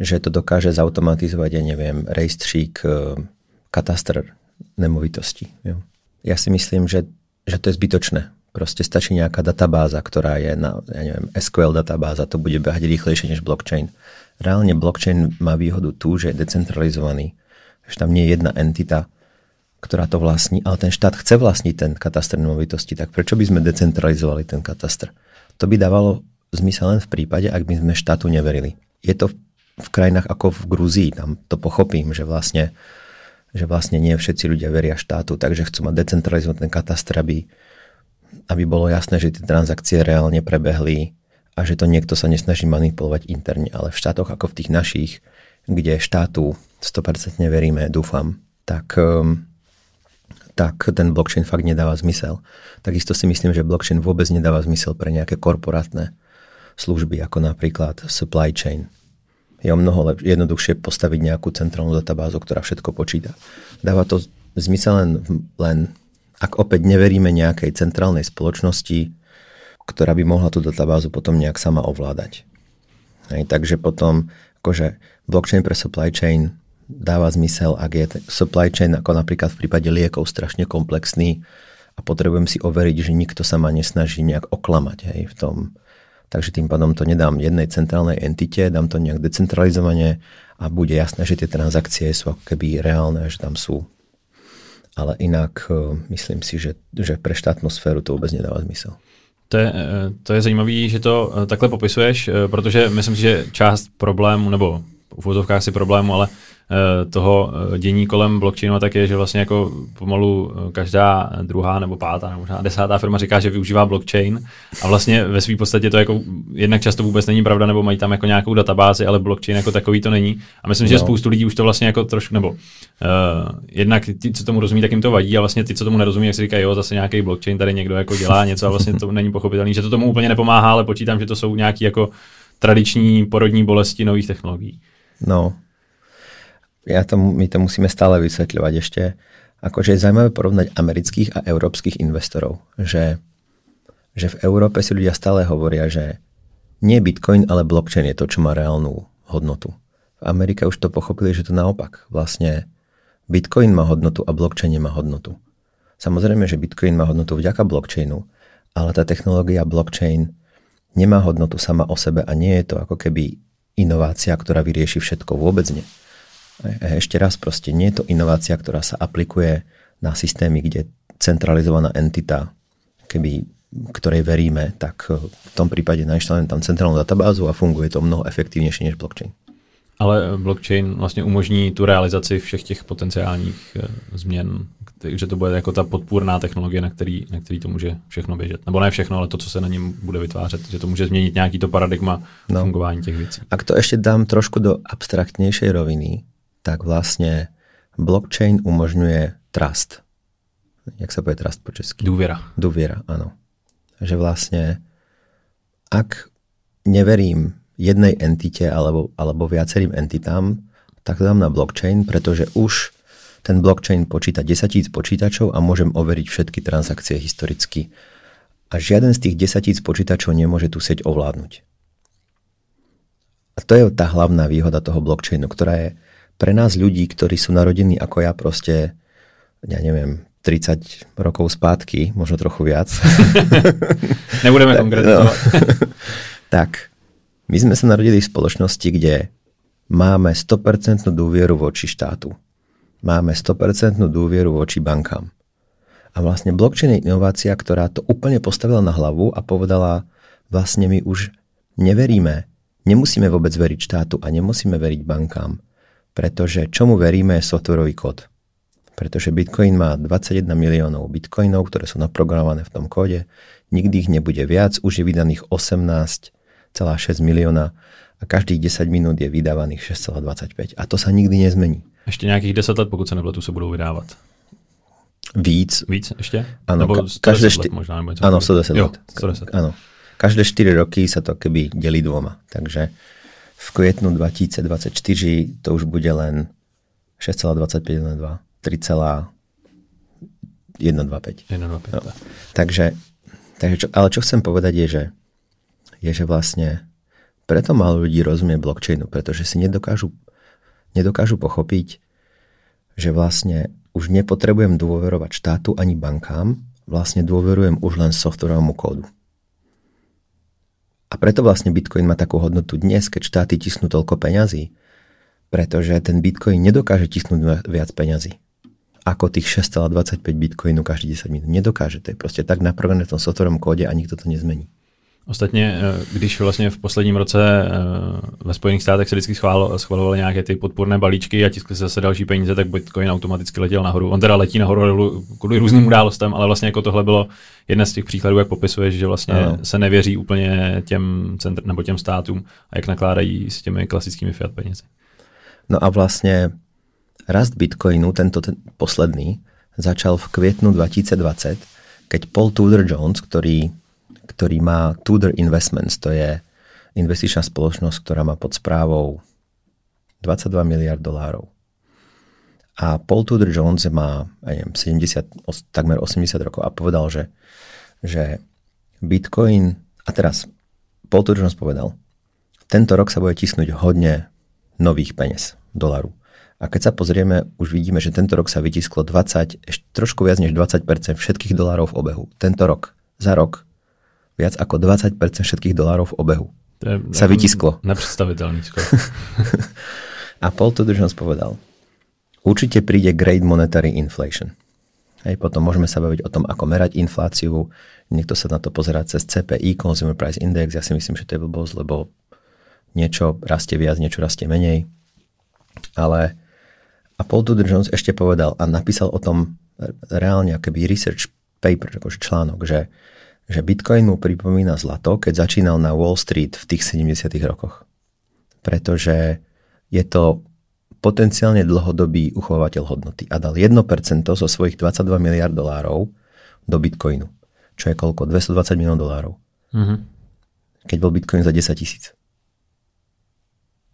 že to dokáže zautomatizovať, ja neviem, rejstřík, eh, katastr nemovitosti. Jo. Ja si myslím, že, že to je zbytočné. Proste stačí nejaká databáza, ktorá je na, ja neviem, SQL databáza, to bude behať rýchlejšie než blockchain. Reálne blockchain má výhodu tu, že je decentralizovaný, že tam nie je jedna entita, ktorá to vlastní, ale ten štát chce vlastniť ten katastr nemovitosti, tak prečo by sme decentralizovali ten katastr? To by dávalo zmysel len v prípade, ak by sme štátu neverili. Je to v krajinách ako v Gruzii, tam to pochopím, že vlastne, že vlastne nie všetci ľudia veria štátu, takže chcú mať decentralizovať ten katastr, aby, aby bolo jasné, že tie transakcie reálne prebehli a že to niekto sa nesnaží manipulovať interne. Ale v štátoch ako v tých našich, kde štátu 100% veríme, dúfam, tak um, tak ten blockchain fakt nedáva zmysel. Takisto si myslím, že blockchain vôbec nedáva zmysel pre nejaké korporátne služby, ako napríklad supply chain. Je o mnoho lep- jednoduchšie postaviť nejakú centrálnu databázu, ktorá všetko počíta. Dáva to zmysel len, len ak opäť neveríme nejakej centrálnej spoločnosti, ktorá by mohla tú databázu potom nejak sama ovládať. Hej, takže potom akože blockchain pre supply chain dáva zmysel, ak je supply chain, ako napríklad v prípade liekov, strašne komplexný a potrebujem si overiť, že nikto sa ma nesnaží nejak oklamať hej, v tom. Takže tým pádom to nedám jednej centrálnej entite, dám to nejak decentralizovane a bude jasné, že tie transakcie sú ako keby reálne, že tam sú. Ale inak e, myslím si, že, že pre štátnu sféru to vôbec nedáva zmysel. To je, e, to je zajímavé, že to e, takhle popisuješ, protože myslím si, že část problému, nebo v úvozovkách si problému, ale Eh, toho eh, dění kolem blockchainu tak je, že vlastně jako pomalu eh, každá druhá nebo pátá nebo možná desátá firma říká, že využívá blockchain a vlastně ve své podstatě to jako jednak často vůbec není pravda, nebo mají tam jako nějakou databázi, ale blockchain jako takový to není. A myslím, no. že spoustu lidí už to vlastně jako trošku, nebo uh, jednak ti, co tomu rozumí, tak jim to vadí a vlastně ty, co tomu nerozumí, jak si říkají, jo, zase nějaký blockchain tady někdo jako dělá něco a vlastně to není pochopitelný, že to tomu úplně nepomáhá, ale počítám, že to jsou nějaký jako tradiční porodní bolesti nových technologií. No, ja to, my to musíme stále vysvetľovať ešte. Akože je zaujímavé porovnať amerických a európskych investorov, že, že v Európe si ľudia stále hovoria, že nie Bitcoin, ale blockchain je to, čo má reálnu hodnotu. V Amerike už to pochopili, že to naopak. Vlastne Bitcoin má hodnotu a blockchain nemá hodnotu. Samozrejme, že Bitcoin má hodnotu vďaka blockchainu, ale tá technológia blockchain nemá hodnotu sama o sebe a nie je to ako keby inovácia, ktorá vyrieši všetko. Vôbec nie. Ešte raz, proste nie je to inovácia, ktorá sa aplikuje na systémy, kde centralizovaná entita, keby ktorej veríme, tak v tom prípade nainštalujeme tam centrálnu databázu a funguje to mnoho efektívnejšie než blockchain. Ale blockchain vlastně umožní tu realizaci všech těch potenciálních e, změn, že to bude jako ta podpůrná technologie, na který, na který to může všechno běžet. Nebo ne všechno, ale to, co se na něm bude vytvářet, že to může změnit nějaký to paradigma no. fungování těch věcí. Ak to ešte dám trošku do abstraktnejšej roviny, tak vlastne blockchain umožňuje trust. Jak sa povie trust po česky? Dôvera. Dôvera, áno. Že vlastne, ak neverím jednej entite alebo, alebo viacerým entitám, tak to dám na blockchain, pretože už ten blockchain počíta 10 tisíc počítačov a môžem overiť všetky transakcie historicky. A žiaden z tých 10 tisíc počítačov nemôže tú sieť ovládnuť. A to je tá hlavná výhoda toho blockchainu, ktorá je pre nás ľudí, ktorí sú narodení ako ja proste, ja neviem, 30 rokov spátky, možno trochu viac. Nebudeme konkretizovať. No, tak, my sme sa narodili v spoločnosti, kde máme 100% dôvieru voči štátu. Máme 100% dôvieru voči bankám. A vlastne blockchain je inovácia, ktorá to úplne postavila na hlavu a povedala, vlastne my už neveríme, nemusíme vôbec veriť štátu a nemusíme veriť bankám pretože čomu veríme je softwarový kód. Pretože Bitcoin má 21 miliónov bitcoinov, ktoré sú naprogramované v tom kóde. Nikdy ich nebude viac, už je vydaných 18,6 milióna a každých 10 minút je vydávaných 6,25. A to sa nikdy nezmení. Ešte nejakých 10 let, pokud sa nepletu, sa budú vydávať. Víc. Víc? Ano, nebo ka- každé šty... let možná, nebo Áno, takového. 110 Jo, let. 110. Áno. Každé 4 roky sa to keby delí dvoma. Takže v kvietnu 2024 to už bude len 6,2512, 3,125. 1, 2, 5. No. Takže, takže čo, ale čo chcem povedať je, že, je, že vlastne preto málo ľudí rozumie blockchainu, pretože si nedokážu, nedokážu pochopiť, že vlastne už nepotrebujem dôverovať štátu ani bankám, vlastne dôverujem už len softwarovému kódu. A preto vlastne Bitcoin má takú hodnotu dnes, keď štáty tisnú toľko peňazí, pretože ten Bitcoin nedokáže tisnúť viac peňazí ako tých 6,25 Bitcoinu každý 10 minút. Nedokáže. To je proste tak napravené v tom softwarovom kóde a nikto to nezmení. Ostatně, eh, když vlastně v posledním roce eh, ve Spojených státech se vždycky schvál, schvalovaly nějaké ty podpůrné balíčky a tiskly se zase další peníze, tak Bitcoin automaticky letěl nahoru. On teda letí nahoru kvůli různým událostem, ale vlastně jako tohle bylo jedna z těch příkladů, jak popisuješ, že vlastně Ano. se nevěří úplně těm centr, nebo těm státům a jak nakládají s těmi klasickými fiat penězi. No a vlastne rast Bitcoinu, tento ten posledný, začal v kvietnu 2020, keď Paul Tudor Jones, ktorý, ktorý má Tudor Investments, to je investičná spoločnosť, ktorá má pod správou 22 miliard dolárov. A Paul Tudor Jones má neviem, 70, os- takmer 80 rokov a povedal, že, že Bitcoin, a teraz Paul Tudor Jones povedal, tento rok sa bude tisnúť hodne nových peniaz, dolaru. A keď sa pozrieme, už vidíme, že tento rok sa vytisklo 20, ešte trošku viac než 20% všetkých dolárov v obehu. Tento rok, za rok, viac ako 20% všetkých dolárov v obehu. To je Sa vytisklo. Nepředstavitelný skoro. A Paul Tudor Jones povedal, určite príde Great Monetary Inflation. Hej, potom môžeme sa baviť o tom, ako merať infláciu. Niekto sa na to pozerá cez CPI, Consumer Price Index. Ja si myslím, že to je blbosť, lebo niečo rastie viac, niečo rastie menej. Ale a Paul Tudor Jones ešte povedal a napísal o tom reálne akoby research paper, akože článok, že, že Bitcoin mu pripomína zlato, keď začínal na Wall Street v tých 70 rokoch. Pretože je to potenciálne dlhodobý uchovateľ hodnoty a dal 1% zo svojich 22 miliard dolárov do Bitcoinu, čo je koľko? 220 miliónov dolárov. Mhm. Keď bol Bitcoin za 10 tisíc.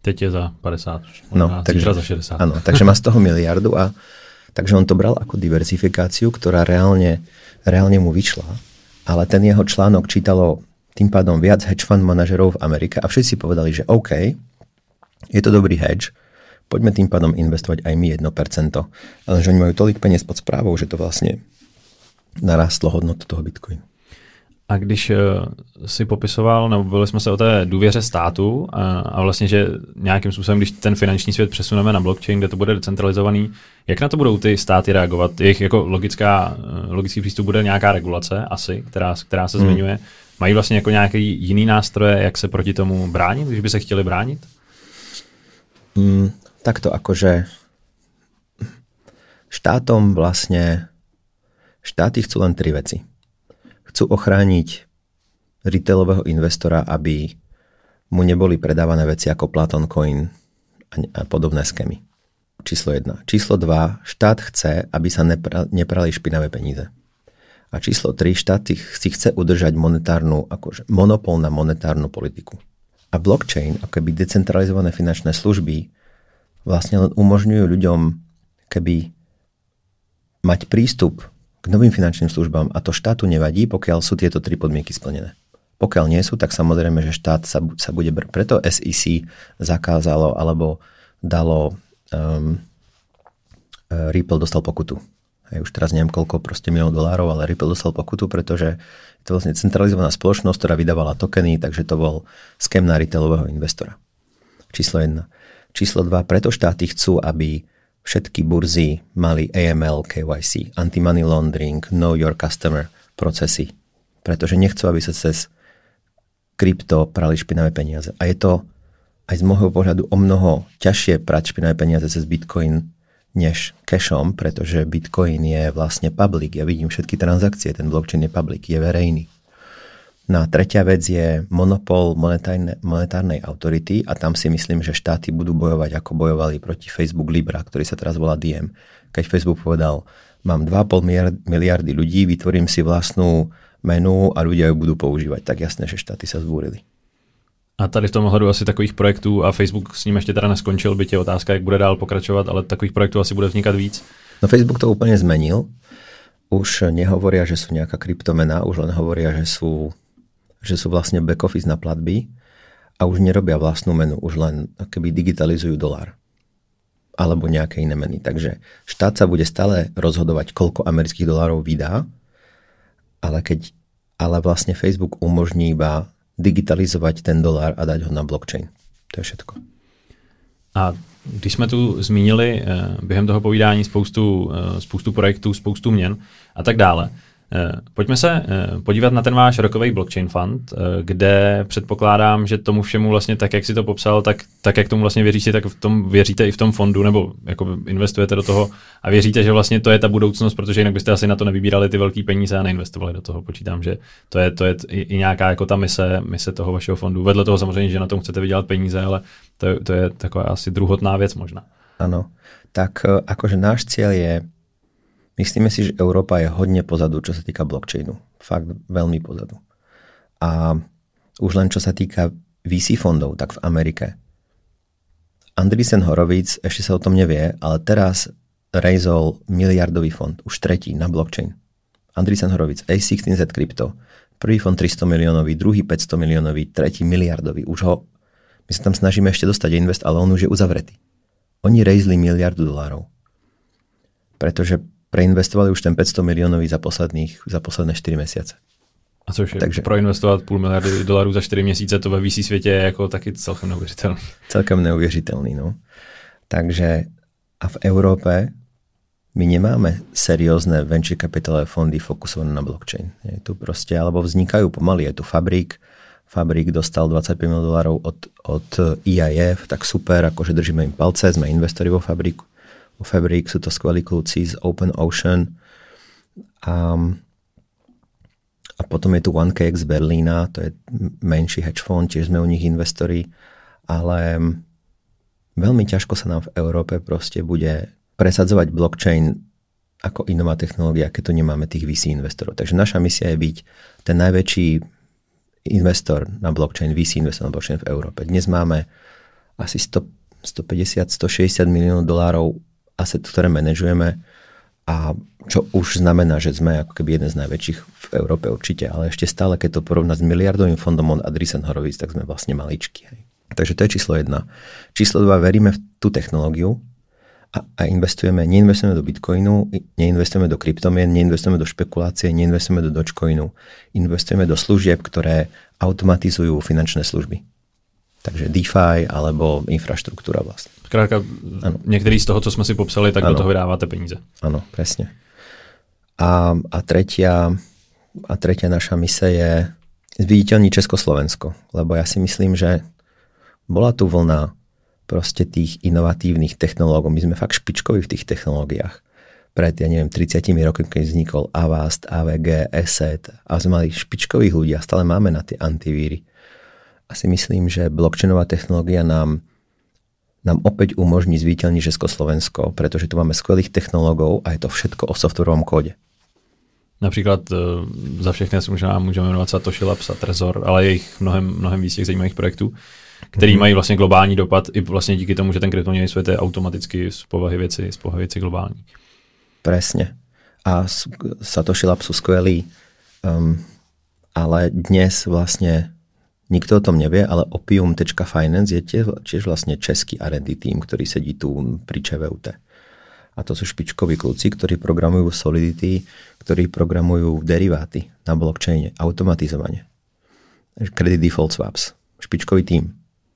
Teď je za 50, No, takže, za 60. Áno, takže má z toho miliardu a takže on to bral ako diversifikáciu, ktorá reálne, reálne mu vyšla, ale ten jeho článok čítalo tým pádom viac hedge fund manažerov v Amerike a všetci povedali, že OK, je to dobrý hedge, poďme tým pádom investovať aj my 1%. Lenže oni majú tolik peniaz pod správou, že to vlastne narastlo hodnotu toho bitcoinu. A když eh, si popisoval, nebo bavili jsme se o té důvěře státu a, a vlastně, že nějakým způsobem, když ten finanční svět přesuneme na blockchain, kde to bude decentralizovaný, jak na to budou ty státy reagovat? Jejich jako logická, eh, logický přístup bude nějaká regulace asi, která, která se Hmm. zmiňuje. Mají vlastně jako nějaký jiný nástroje, jak se proti tomu bránit, když by se chtěli bránit? Mm, takto akože štátom vlastne štáty chcú len tri veci. Chcú ochrániť retailového investora, aby mu neboli predávané veci ako Platon Coin a, podobné skémy. Číslo 1. Číslo 2. Štát chce, aby sa nepra, neprali špinavé peníze. A číslo 3. Štát si chce udržať monetárnu, akože monopol na monetárnu politiku. A blockchain, ako keby decentralizované finančné služby, vlastne len umožňujú ľuďom keby mať prístup k novým finančným službám a to štátu nevadí, pokiaľ sú tieto tri podmienky splnené. Pokiaľ nie sú, tak samozrejme, že štát sa, sa bude... Br- preto SEC zakázalo alebo dalo... Um, Ripple dostal pokutu. Hej, už teraz neviem koľko proste miliónov dolárov, ale Ripple dostal pokutu, pretože je to vlastne centralizovaná spoločnosť, ktorá vydávala tokeny, takže to bol skem na retailového investora. Číslo 1. Číslo 2. Preto štáty chcú, aby všetky burzy mali AML, KYC, anti-money laundering, know your customer procesy. Pretože nechcú, aby sa cez krypto prali špinavé peniaze. A je to aj z môjho pohľadu o mnoho ťažšie prať špinavé peniaze cez Bitcoin než cashom, pretože Bitcoin je vlastne public. Ja vidím všetky transakcie, ten blockchain je public, je verejný. No a tretia vec je monopol monetárne, monetárnej autority a tam si myslím, že štáty budú bojovať, ako bojovali proti Facebook Libra, ktorý sa teraz volá Diem. Keď Facebook povedal, mám 2,5 miliardy ľudí, vytvorím si vlastnú menu a ľudia ju budú používať. Tak jasné, že štáty sa zbúrili. A tady v tom ohledu asi takových projektů, a Facebook s ním ještě teda neskončil, byť je otázka, jak bude dál pokračovat, ale takových projektů asi bude vznikat víc. No Facebook to úplne zmenil. Už nehovoria, že sú nejaká kryptomena, už len hovoria, že sú, že sú vlastne back office na platby a už nerobia vlastnú menu, už len keby digitalizujú dolár alebo nejaké iné meny. Takže štát sa bude stále rozhodovať, koľko amerických dolárov vydá, ale, keď, ale vlastne Facebook umožní iba digitalizovať ten dolár a dať ho na blockchain. To je všetko. A když jsme tu zmínili eh, během toho povídání spoustu, eh, spoustu projektů, spoustu měn a tak dále, pojďme se eh, podívat na ten váš rokový blockchain fund, eh, kde předpokládám, že tomu všemu vlastně tak, jak si to popsal, tak, tak jak tomu vlastně věříte, tak v tom věříte i v tom fondu, nebo jako investujete do toho a věříte, že vlastně to je ta budoucnost, protože jinak byste asi na to nevybírali ty velké peníze a neinvestovali do toho. Počítám, že to je, to je i nějaká jako ta mise, mise toho vašeho fondu. Vedle toho samozřejmě, že na tom chcete vydělat peníze, ale to, to je taková asi druhotná věc možná. Ano, tak akože náš cieľ je Myslíme si, že Európa je hodne pozadu, čo sa týka blockchainu. Fakt veľmi pozadu. A už len čo sa týka VC fondov, tak v Amerike. Andreessen Horowitz, ešte sa o tom nevie, ale teraz rejzol miliardový fond, už tretí na blockchain. Andreessen Horowitz, A16Z Crypto, prvý fond 300 miliónový, druhý 500 miliónový, tretí miliardový. Už ho, my sa tam snažíme ešte dostať invest, ale on už je uzavretý. Oni rejzli miliardu dolárov. Pretože preinvestovali už ten 500 miliónový za, posledných, za posledné 4 mesiace. A což je Takže, proinvestovat půl miliardy dolarů za 4 měsíce, to ve VC světě je jako taky celkem neuvěřitelný. Celkem neuvěřitelný, no. Takže a v Európe my nemáme seriózne venture capitalové fondy fokusované na blockchain. Je tu proste, alebo vznikajú pomaly. Je tu Fabrik, Fabrik dostal 25 miliónov dolárov od, od EIF, tak super, akože držíme im palce, sme investori vo Fabriku vo Fabric, sú to skvelí kľúci z Open Ocean. A, a potom je tu 1KX z Berlína, to je menší hedge fund, tiež sme u nich investori, ale veľmi ťažko sa nám v Európe proste bude presadzovať blockchain ako inová technológia, keď tu nemáme tých VC investorov. Takže naša misia je byť ten najväčší investor na blockchain, VC investor na blockchain v Európe. Dnes máme asi 100, 150, 160 miliónov dolárov asset, ktoré manažujeme a čo už znamená, že sme ako keby jeden z najväčších v Európe určite, ale ešte stále, keď to porovná s miliardovým fondom od Adrisen Horowitz, tak sme vlastne maličky. Takže to je číslo jedna. Číslo dva, veríme v tú technológiu a, a investujeme, neinvestujeme do bitcoinu, neinvestujeme do kryptomien, neinvestujeme do špekulácie, neinvestujeme do dogecoinu, investujeme do služieb, ktoré automatizujú finančné služby. Takže DeFi alebo infraštruktúra vlastne. Zkrátka, některý z toho, co jsme si popsali, tak ano. do toho vydáváte peníze. Áno, presne. A, a, tretia, a tretia naša mise je zviditeľniť Československo. Lebo ja si myslím, že bola tu vlna proste tých inovatívnych technológov. My sme fakt špičkoví v tých technológiách. Pred, ja neviem, 30 rokmi, keď vznikol Avast, AVG, ESET a sme mali špičkových ľudí a stále máme na tie antivíry. A si myslím, že blockchainová technológia nám nám opäť umožní zvítelniť Československo, pretože tu máme skvelých technológov a je to všetko o softwarovom kóde. Například uh, za všechny možná můžeme jmenovat Satoshi Labs a Trezor, ale je jich mnohem, mnohem víc těch zajímavých projektů, který mm-hmm. mají vlastně globální dopad i vlastně díky tomu, že ten kryptoměnový svět je automaticky z povahy věci, z povahy věci globální. Presne. A Satoshi Labs sú skvelí, um, ale dnes vlastne Nikto o tom nevie, ale opium.finance je tiež vlastne český R&D tým, ktorý sedí tu pri ČVUT. A to sú špičkoví kľúci, ktorí programujú Solidity, ktorí programujú deriváty na blockchaine, automatizovanie. Credit Default Swaps. Špičkový tým.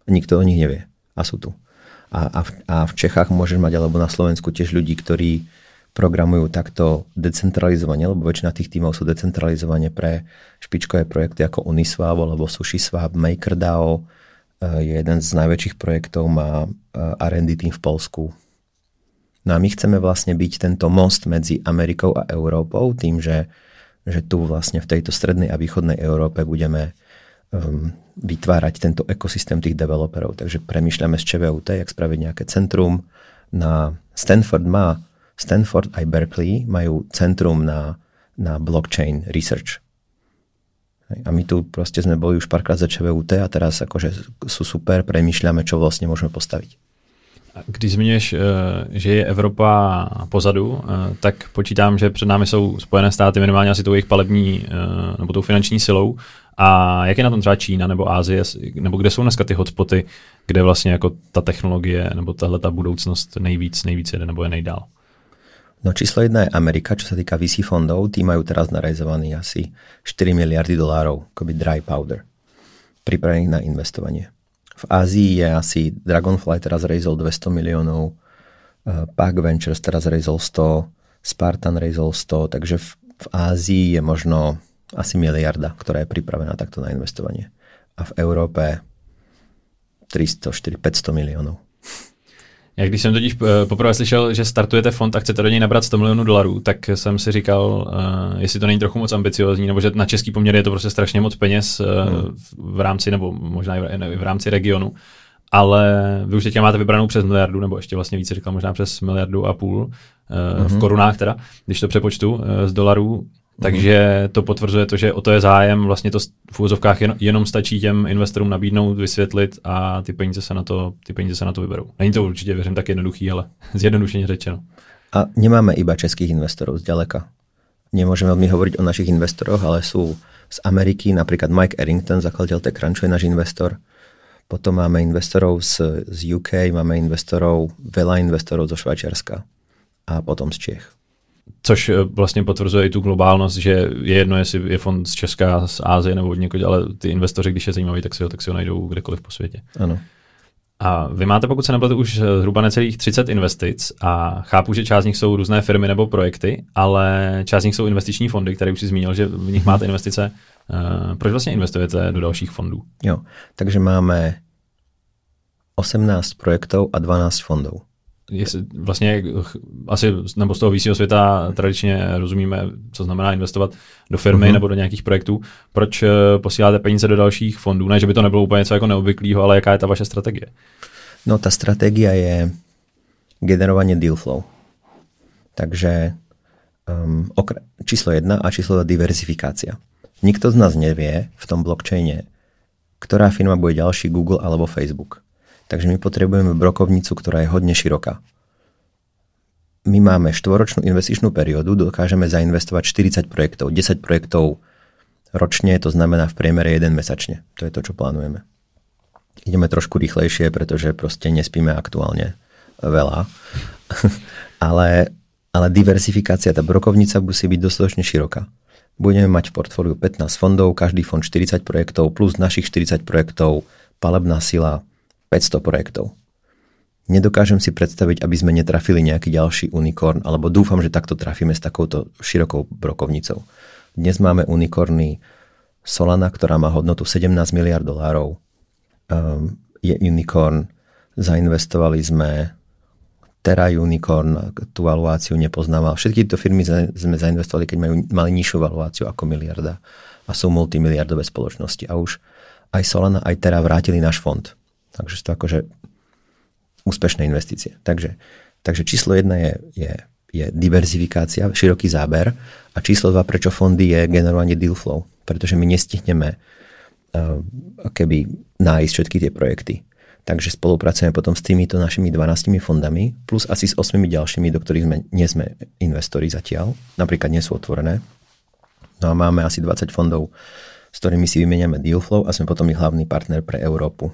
Nikto o nich nevie. A sú tu. A, a, v, a v Čechách môžeš mať, alebo na Slovensku tiež ľudí, ktorí programujú takto decentralizovane, lebo väčšina tých tímov sú decentralizovane pre špičkové projekty ako Uniswap alebo SushiSwap, MakerDAO eh, je jeden z najväčších projektov, má eh, R&D tým v Polsku. No a my chceme vlastne byť tento most medzi Amerikou a Európou tým, že, že tu vlastne v tejto strednej a východnej Európe budeme um, vytvárať tento ekosystém tých developerov. Takže premýšľame z ČVUT, jak spraviť nejaké centrum. Na Stanford má Stanford aj Berkeley majú centrum na, na blockchain research. A my tu proste sme boli už párkrát za ČVUT a teraz akože sú super, premýšľame, čo vlastne môžeme postaviť. Když zmiňuješ, eh, že je Evropa pozadu, eh, tak počítám, že před námi jsou Spojené státy minimálně asi tou jejich palební eh, nebo tou finanční silou. A jak je na tom třeba Čína nebo Ázie, nebo kde jsou dneska ty hotspoty, kde vlastně jako ta technologie nebo tahle ta budoucnost nejvíc, nejvíc jede nebo je nejdál? No číslo jedna je Amerika, čo sa týka VC fondov. Tí majú teraz narejzovaný asi 4 miliardy dolárov, akoby dry powder, pripravených na investovanie. V Ázii je asi Dragonfly teraz rejzol 200 miliónov, eh, Pack Ventures teraz rejzol 100, Spartan rejzol 100, takže v, v Ázii je možno asi miliarda, ktorá je pripravená takto na investovanie. A v Európe 300, 400, 500 miliónov. Já když jsem totiž eh, poprvé slyšel, že startujete fond a chcete do něj nabrat 100 milionů dolarů, tak jsem si říkal, uh, jestli to není trochu moc ambiciozní, nebo že na český poměr je to prostě strašně moc peněz uh, hmm. v rámci, nebo možná i v, v rámci regionu. Ale vy už teďka máte vybranou přes miliardu, nebo ještě vlastně více říkal, možná přes miliardu a půl uh, hmm. v korunách teda, když to přepočtu z dolarů. Takže to potvrzuje to, že o to je zájem, vlastně to v úvozovkách jen, jenom stačí těm investorům nabídnout, vysvětlit a ty peníze se na to, ty peníze se na to vyberou. Není to určitě, věřím, tak jednoduchý, ale zjednodušeně řečeno. A nemáme iba českých investorov zďaleka. Nemôžeme veľmi hovoriť o našich investoroch, ale sú z Ameriky, napríklad Mike Errington, zakladateľ TechCrunchu je náš investor. Potom máme investorov z, z UK, máme investorov, veľa investorov zo Švajčiarska a potom z Čech. Což eh, vlastně potvrzuje i tu globálnost, že je jedno, jestli je fond z Česka, z Ázie nebo od někud, ale ty investoři, když je zajímavý, tak si ho, tak si ho najdou kdekoliv po světě. Ano. A vy máte, pokud se nepletu, už eh, zhruba necelých 30 investic a chápu, že část z nich jsou různé firmy nebo projekty, ale část z nich jsou investiční fondy, které už si zmínil, že v nich máte investice. Uh, proč vlastně investujete do dalších fondů? Jo, takže máme 18 projektů a 12 fondů jestli vlastně asi nebo z toho výsího světa tradičně rozumíme, co znamená investovat do firmy uh-huh. nebo do nějakých projektů. Proč eh, posíláte peníze do dalších fondů? Ne, že by to nebylo úplně něco jako neobvyklého, ale jaká je ta vaše strategie? No, ta strategie je generovanie deal flow. Takže um, okra- číslo jedna a číslo dva diverzifikácia. Nikto z nás nevie v tom blockchaine, ktorá firma bude ďalší Google alebo Facebook. Takže my potrebujeme brokovnicu, ktorá je hodne široká. My máme štvoročnú investičnú periódu, dokážeme zainvestovať 40 projektov, 10 projektov ročne, to znamená v priemere jeden mesačne. To je to, čo plánujeme. Ideme trošku rýchlejšie, pretože proste nespíme aktuálne veľa. ale, ale diversifikácia, tá brokovnica musí byť dostatočne široká. Budeme mať v portfóliu 15 fondov, každý fond 40 projektov, plus našich 40 projektov, palebná sila, 500 projektov. Nedokážem si predstaviť, aby sme netrafili nejaký ďalší unikorn, alebo dúfam, že takto trafíme s takouto širokou brokovnicou. Dnes máme unikorny Solana, ktorá má hodnotu 17 miliard dolárov. Um, je unikorn, zainvestovali sme Terra Unicorn, tú valuáciu nepoznával. Všetky tieto firmy sme zainvestovali, keď majú, mali nižšiu valuáciu ako miliarda a sú multimiliardové spoločnosti. A už aj Solana, aj Terra vrátili náš fond. Takže sú to akože úspešné investície. Takže, takže číslo jedna je, je, je diverzifikácia, široký záber a číslo dva, prečo fondy, je generovanie deal flow. Pretože my nestihneme uh, keby nájsť všetky tie projekty. Takže spolupracujeme potom s týmito našimi 12 fondami, plus asi s 8 ďalšími, do ktorých sme, nie sme investori zatiaľ, napríklad nie sú otvorené. No a máme asi 20 fondov, s ktorými si vymeniame deal flow a sme potom ich hlavný partner pre Európu.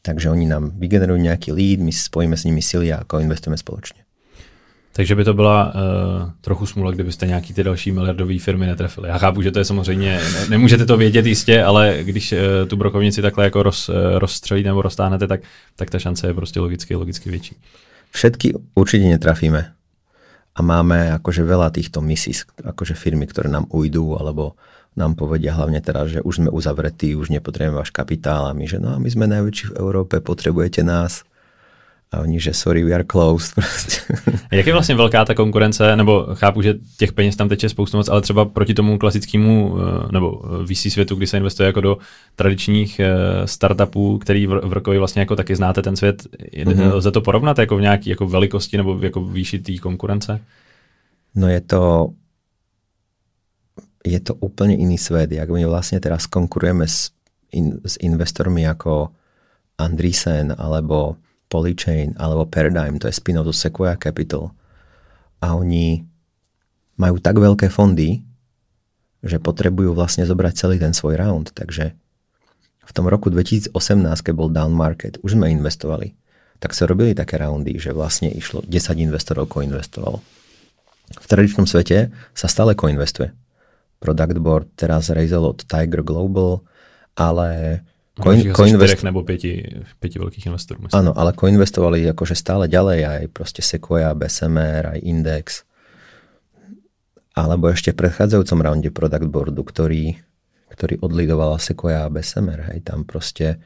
Takže oni nám vygenerujú nejaký lead, my spojíme s nimi sily a ako investujeme spoločne. Takže by to byla uh, trochu smůla, kdybyste nějaký ty další miliardové firmy netrefili. Já chápu, že to je samozřejmě, ne, nemůžete to vědět jistě, ale když uh, tu brokovnici takhle jako roz, uh, rozstřelíte nebo roztáhnete, tak, tak ta šance je prostě logicky, logicky větší. Všetky určite netrafíme. A máme akože veľa týchto misí, akože firmy, ktoré nám ujdú, alebo nám povedia hlavne teraz, že už sme uzavretí, už nepotrebujeme váš kapitál a my, že no a my sme najväčší v Európe, potrebujete nás. A oni, že sorry, we are closed. Prostě. Jak je vlastně velká ta konkurence, nebo chápu, že těch peněz tam teče spoustu moc, ale třeba proti tomu klasickému, eh, nebo VC světu, kdy se investuje jako do tradičních eh, startupů, který v Rokovi vlastně jako taky znáte ten svět, mm-hmm. lze to porovnat jako v nějaké jako velikosti nebo jako výši té konkurence? No je to je to úplne iný svet. Jak my vlastne teraz konkurujeme s, in, s investormi ako Andreessen alebo Polychain alebo Paradigm, to je spin do Sequoia Capital. A oni majú tak veľké fondy, že potrebujú vlastne zobrať celý ten svoj round. Takže v tom roku 2018, keď bol down market, už sme investovali. Tak sa robili také roundy, že vlastne išlo 10 investorov koinvestovalo. V tradičnom svete sa stále koinvestuje. Product Board teraz raisel od Tiger Global, ale Coin, coinvest... nebo pěti, pěti veľkých investorů. Myslím. Áno, ale koinvestovali akože stále ďalej aj proste Sequoia, BSMR, aj Index. Alebo ešte v predchádzajúcom rounde Product Boardu, ktorý, ktorý odlidovala Sequoia a BSMR. Hej, tam proste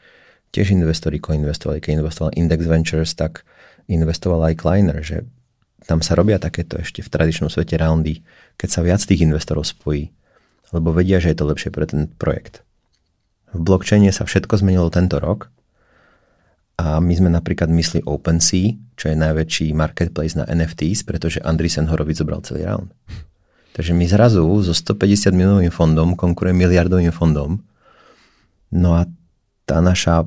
tiež investori koinvestovali. Keď investoval Index Ventures, tak investoval aj Kleiner, že tam sa robia takéto ešte v tradičnom svete roundy, keď sa viac tých investorov spojí, lebo vedia, že je to lepšie pre ten projekt. V blockchaine sa všetko zmenilo tento rok a my sme napríklad mysli OpenSea, čo je najväčší marketplace na NFTs, pretože Andreessen Horowitz zobral celý round. Takže my zrazu so 150 miliónovým fondom konkurujeme miliardovým fondom. No a tá naša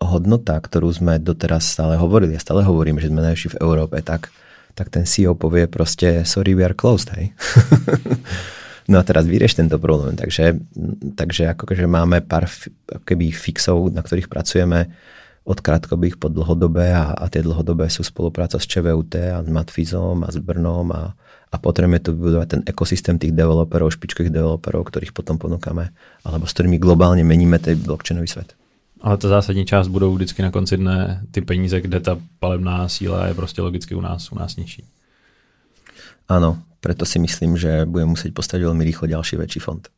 hodnota, ktorú sme doteraz stále hovorili, a stále hovoríme, že sme najvyšší v Európe, tak, tak ten CEO povie proste sorry, we are closed, hej. No a teraz vyrieš tento problém. Takže, takže ako že máme pár keby fixov, na ktorých pracujeme od krátkodobých po dlhodobé a, a tie dlhodobé sú spolupráca s ČVUT a s Matfizom a s Brnom a, a potrebujeme tu vybudovať ten ekosystém tých developerov, špičkových developerov, ktorých potom ponúkame, alebo s ktorými globálne meníme ten blockchainový svet. Ale ta zásadní část budou vždycky na konci dne ty peníze, kde ta palebná síla je prostě logicky u nás, u nás nižší. Áno, preto si myslím, že budeme muset postavit velmi rychle další větší fond.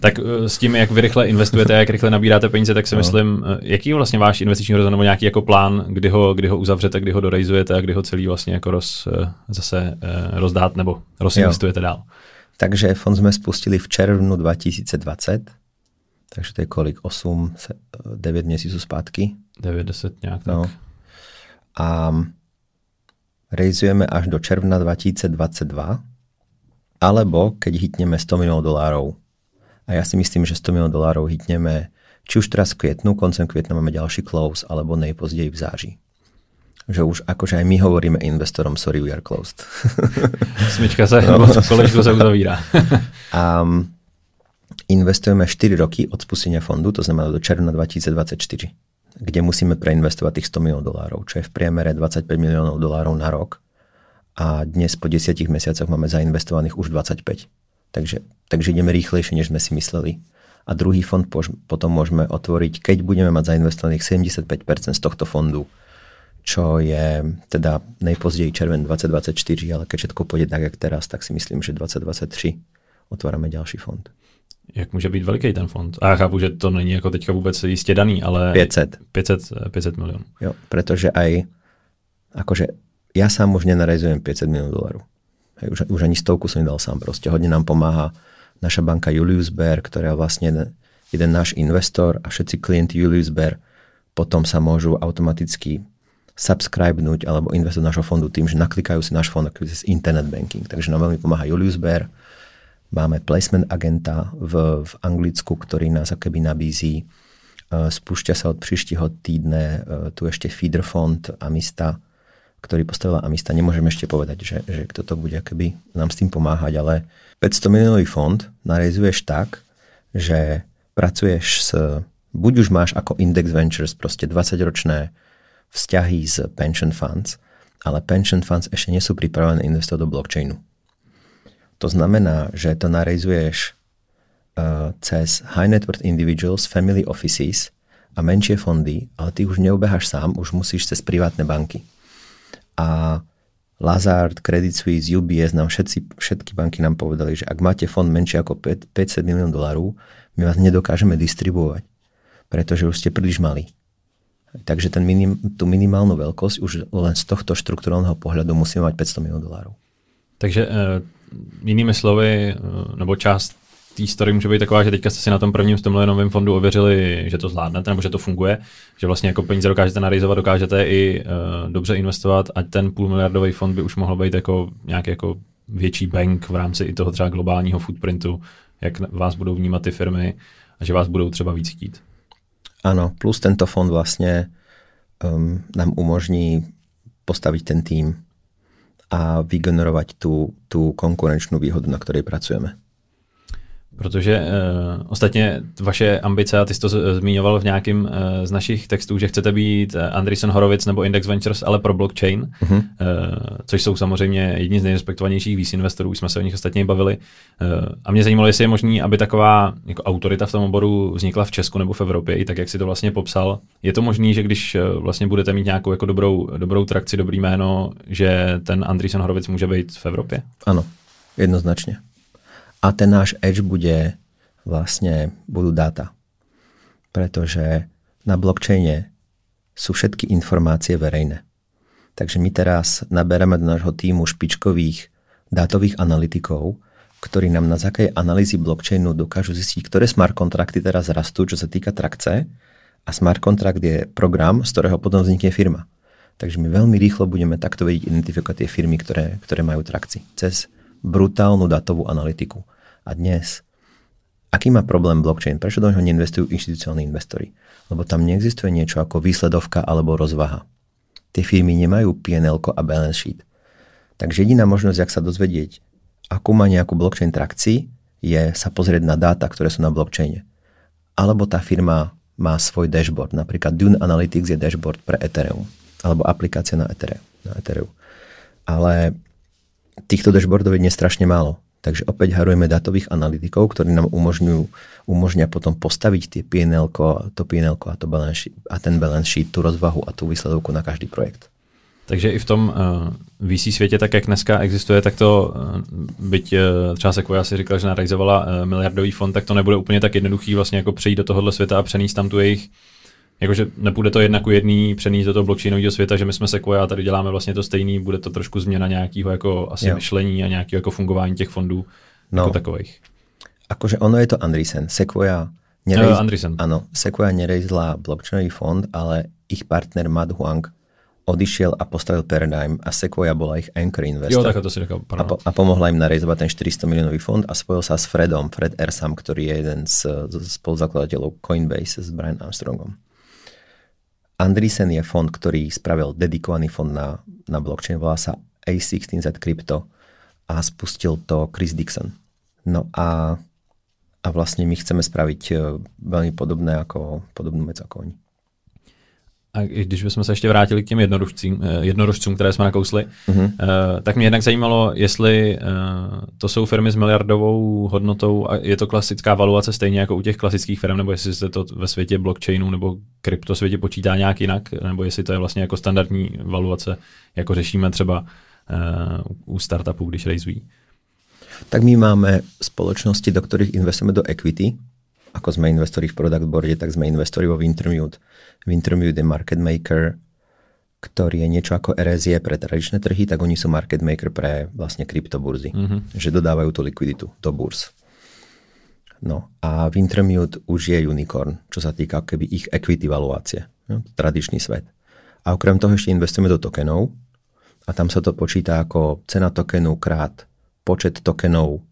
tak eh, s tím, jak vy rychle investujete a jak rychle nabíráte peníze, tak si no. myslím, eh, jaký je vlastně váš investiční horizont nebo nějaký jako plán, kdy ho, kdy ho uzavřete, kdy ho dorejzujete a kdy ho celý vlastně jako roz, eh, zase rozdát nebo rozinvestujete dál. Takže fond jsme spustili v červnu 2020, takže to je kolik? 8, 9 měsíců zpátky? 9, 10 nějak tak. No. A rejzujeme až do června 2022, alebo keď hitneme 100 miliónov dolárov. A ja si myslím, že 100 miliónov dolárov hitneme či už teraz v kvietnu, koncem kvietna máme ďalší close, alebo nejpozději v září. Že už akože aj my hovoríme investorom, sorry, we are closed. Smyčka sa, no. kolečko sa uzavírá. a investujeme 4 roky od spustenia fondu, to znamená do června 2024 kde musíme preinvestovať tých 100 miliónov dolárov, čo je v priemere 25 miliónov dolárov na rok. A dnes po 10 mesiacoch máme zainvestovaných už 25. Takže, takže ideme rýchlejšie, než sme si mysleli. A druhý fond potom môžeme otvoriť, keď budeme mať zainvestovaných 75% z tohto fondu, čo je teda nejpozději červen 2024, ale keď všetko pôjde tak, jak teraz, tak si myslím, že 2023 otvárame ďalší fond. Jak může být veliký ten fond? A já chápu, že to není jako teďka vůbec jistě daný, ale... 500. 500, 500 milionů. Jo, protože aj, akože ja sám už nenarejzujem 500 milionů dolarů. Hej, už, už ani stovku som nedal sám proste. Hodne nám pomáha naša banka Julius Baer, ktorá vlastne jeden, jeden náš investor a všetci klienti Julius Baer potom sa môžu automaticky subscribenúť alebo investovať do našho fondu tým, že naklikajú si náš fond cez internet banking. Takže nám veľmi pomáha Julius Baer, Máme placement agenta v, v Anglicku, ktorý nás akoby nabízí. E, spúšťa sa od príštieho týdne e, tu ešte feeder fond Amista, ktorý postavila Amista. Nemôžem ešte povedať, že, že kto to bude akoby nám s tým pomáhať, ale 500 miliónový fond narezuješ tak, že pracuješ s, buď už máš ako Index Ventures proste 20-ročné vzťahy s pension funds, ale pension funds ešte nie sú pripravené investovať do blockchainu. To znamená, že to narejzuješ uh, cez high net worth individuals, family offices a menšie fondy, ale ty už neobeháš sám, už musíš cez privátne banky. A Lazard, Credit Suisse, UBS, nám všetci, všetky banky nám povedali, že ak máte fond menší ako 5, 500 milión dolárov, my vás nedokážeme distribuovať, pretože už ste príliš malí. Takže ten minim, tú minimálnu veľkosť už len z tohto štruktúrálneho pohľadu musíme mať 500 miliónov dolárov. Takže uh, jinými slovy, uh, nebo část té story může být taková, že teďka jste si na tom prvním 100 milionovém fondu ověřili, že to zvládnete nebo že to funguje, že vlastně jako peníze dokážete narizovat, dokážete i uh, dobře investovat a ten půl miliardový fond by už mohl být jako nějaký jako větší bank v rámci i toho třeba globálního footprintu, jak vás budou vnímat ty firmy a že vás budou třeba víc chtít. Áno, plus tento fond vlastne um, nám umožní postaviť ten tým a vygenerovať tú, tú konkurenčnú výhodu, na ktorej pracujeme. Protože uh, ostatně vaše ambice, a ty jsi to zmiňoval v nějakém uh, z našich textů, že chcete být eh, Andreessen Horowitz nebo Index Ventures, ale pro blockchain, uh-huh. uh, což jsou samozřejmě jedni z nejrespektovanějších VC investorů, už jsme se o nich ostatně bavili. Uh, a mě zajímalo, jestli je možné, aby taková jako autorita v tom oboru vznikla v Česku nebo v Evropě, i tak, jak si to vlastně popsal. Je to možné, že když uh, vlastně budete mít nějakou jako dobrou, dobrou trakci, dobrý jméno, že ten Andreessen Horowitz může být v Evropě? Ano, jednoznačně. A ten náš edge bude vlastne, budú dáta. Pretože na blockchaine sú všetky informácie verejné. Takže my teraz naberáme do nášho týmu špičkových dátových analytikov, ktorí nám na základe analýzy blockchainu dokážu zistiť, ktoré smart kontrakty teraz rastú, čo sa týka trakce. A smart kontrakt je program, z ktorého potom vznikne firma. Takže my veľmi rýchlo budeme takto vedieť identifikovať tie firmy, ktoré, ktoré majú trakci. Cez brutálnu datovú analytiku. A dnes, aký má problém blockchain? Prečo do neho neinvestujú inštitucionálni investori? Lebo tam neexistuje niečo ako výsledovka alebo rozvaha. Tie firmy nemajú PNL a balance sheet. Takže jediná možnosť, ak sa dozvedieť, akú má nejakú blockchain trakcii, je sa pozrieť na dáta, ktoré sú na blockchaine. Alebo tá firma má svoj dashboard. Napríklad Dune Analytics je dashboard pre Ethereum. Alebo aplikácia na Ethereum. Na Ethereum. Ale týchto dashboardov je nestrašne málo. Takže opäť harujeme datových analytikov, ktorí nám umožňujú, umožňa potom postaviť tie PNL, to PNL a, to balance sheet, a ten balance sheet, tú rozvahu a tú výsledovku na každý projekt. Takže i v tom uh, VC světě, tak jak dneska existuje, tak to, uh, byť uh, třeba Sequoia si říkala, že narealizovala uh, miliardový fond, tak to nebude úplně tak jednoduchý vlastně jako přejít do tohohle světa a přenést tam tu jejich Jakože nepůjde to jednak u jedný přenést do toho blockchainového světa, že my jsme Sequoia a tady děláme vlastně to stejný, bude to trošku změna nějakého jako asi jo. myšlení a nějakého jako fungování těch fondů no. jako takových. Akože ono je to Andreessen. Sequoia nerejz... no, Andreessen. Áno, Sequoia nerejzla blockchainový fond, ale ich partner Matt Huang odišiel a postavil Paradigm a Sequoia bola ich anchor investor. Jo, tak to si řekal, a, po, a pomohla im narejzovať ten 400 miliónový fond a spojil sa s Fredom, Fred Ersam, ktorý je jeden z, z spoluzakladateľov Coinbase s Brian Armstrongom. Andreessen je fond, ktorý spravil dedikovaný fond na, na blockchain, volá sa A16Z Crypto a spustil to Chris Dixon. No a, a vlastne my chceme spraviť e, veľmi podobné ako, podobnú vec ako oni. A když bychom se ještě vrátili k těm jednorožcům, eh, jednorožcům které jsme nakousli, uh-huh. tak mě jednak zajímalo, jestli eh, to jsou firmy s miliardovou hodnotou a je to klasická valuace stejně jako u těch klasických firm, nebo jestli se to ve světě blockchainu nebo kryptosvětě počítá nějak jinak, nebo jestli to je vlastně jako standardní valuace, jako řešíme třeba u startupů, když rejzují. Tak my máme spoločnosti, do ktorých investujeme do equity, ako sme investori v product boarde, tak sme investori vo Wintermute. Wintermute je market maker, ktorý je niečo ako RSE pre tradičné trhy, tak oni sú market maker pre vlastne kryptoburzy. Mm-hmm. Že dodávajú tú likviditu do burz. No a Wintermute už je unicorn, čo sa týka keby ich equity valuácie. No, tradičný svet. A okrem toho ešte investujeme do tokenov a tam sa to počíta ako cena tokenu krát počet tokenov,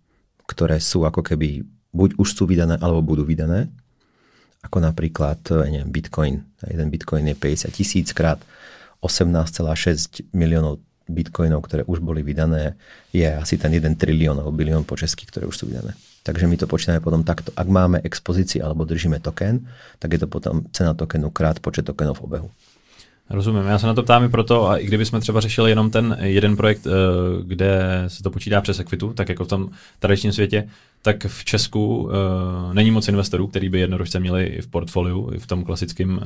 ktoré sú ako keby buď už sú vydané, alebo budú vydané. Ako napríklad ja neviem, Bitcoin. Jeden Bitcoin je 50 tisíc krát 18,6 miliónov bitcoinov, ktoré už boli vydané, je asi ten 1 trilión alebo bilión po česky, ktoré už sú vydané. Takže my to počítame potom takto. Ak máme expozícii alebo držíme token, tak je to potom cena tokenu krát počet tokenov v obehu. Rozumím, já se na to ptám i proto, a i kdybychom třeba řešili jenom ten jeden projekt, eh, kde se to počítá přes Equitu, tak jako v tom tradičním světě, tak v Česku uh, není moc investorů, který by jednorožce měli i v portfoliu, i v tom klasickém,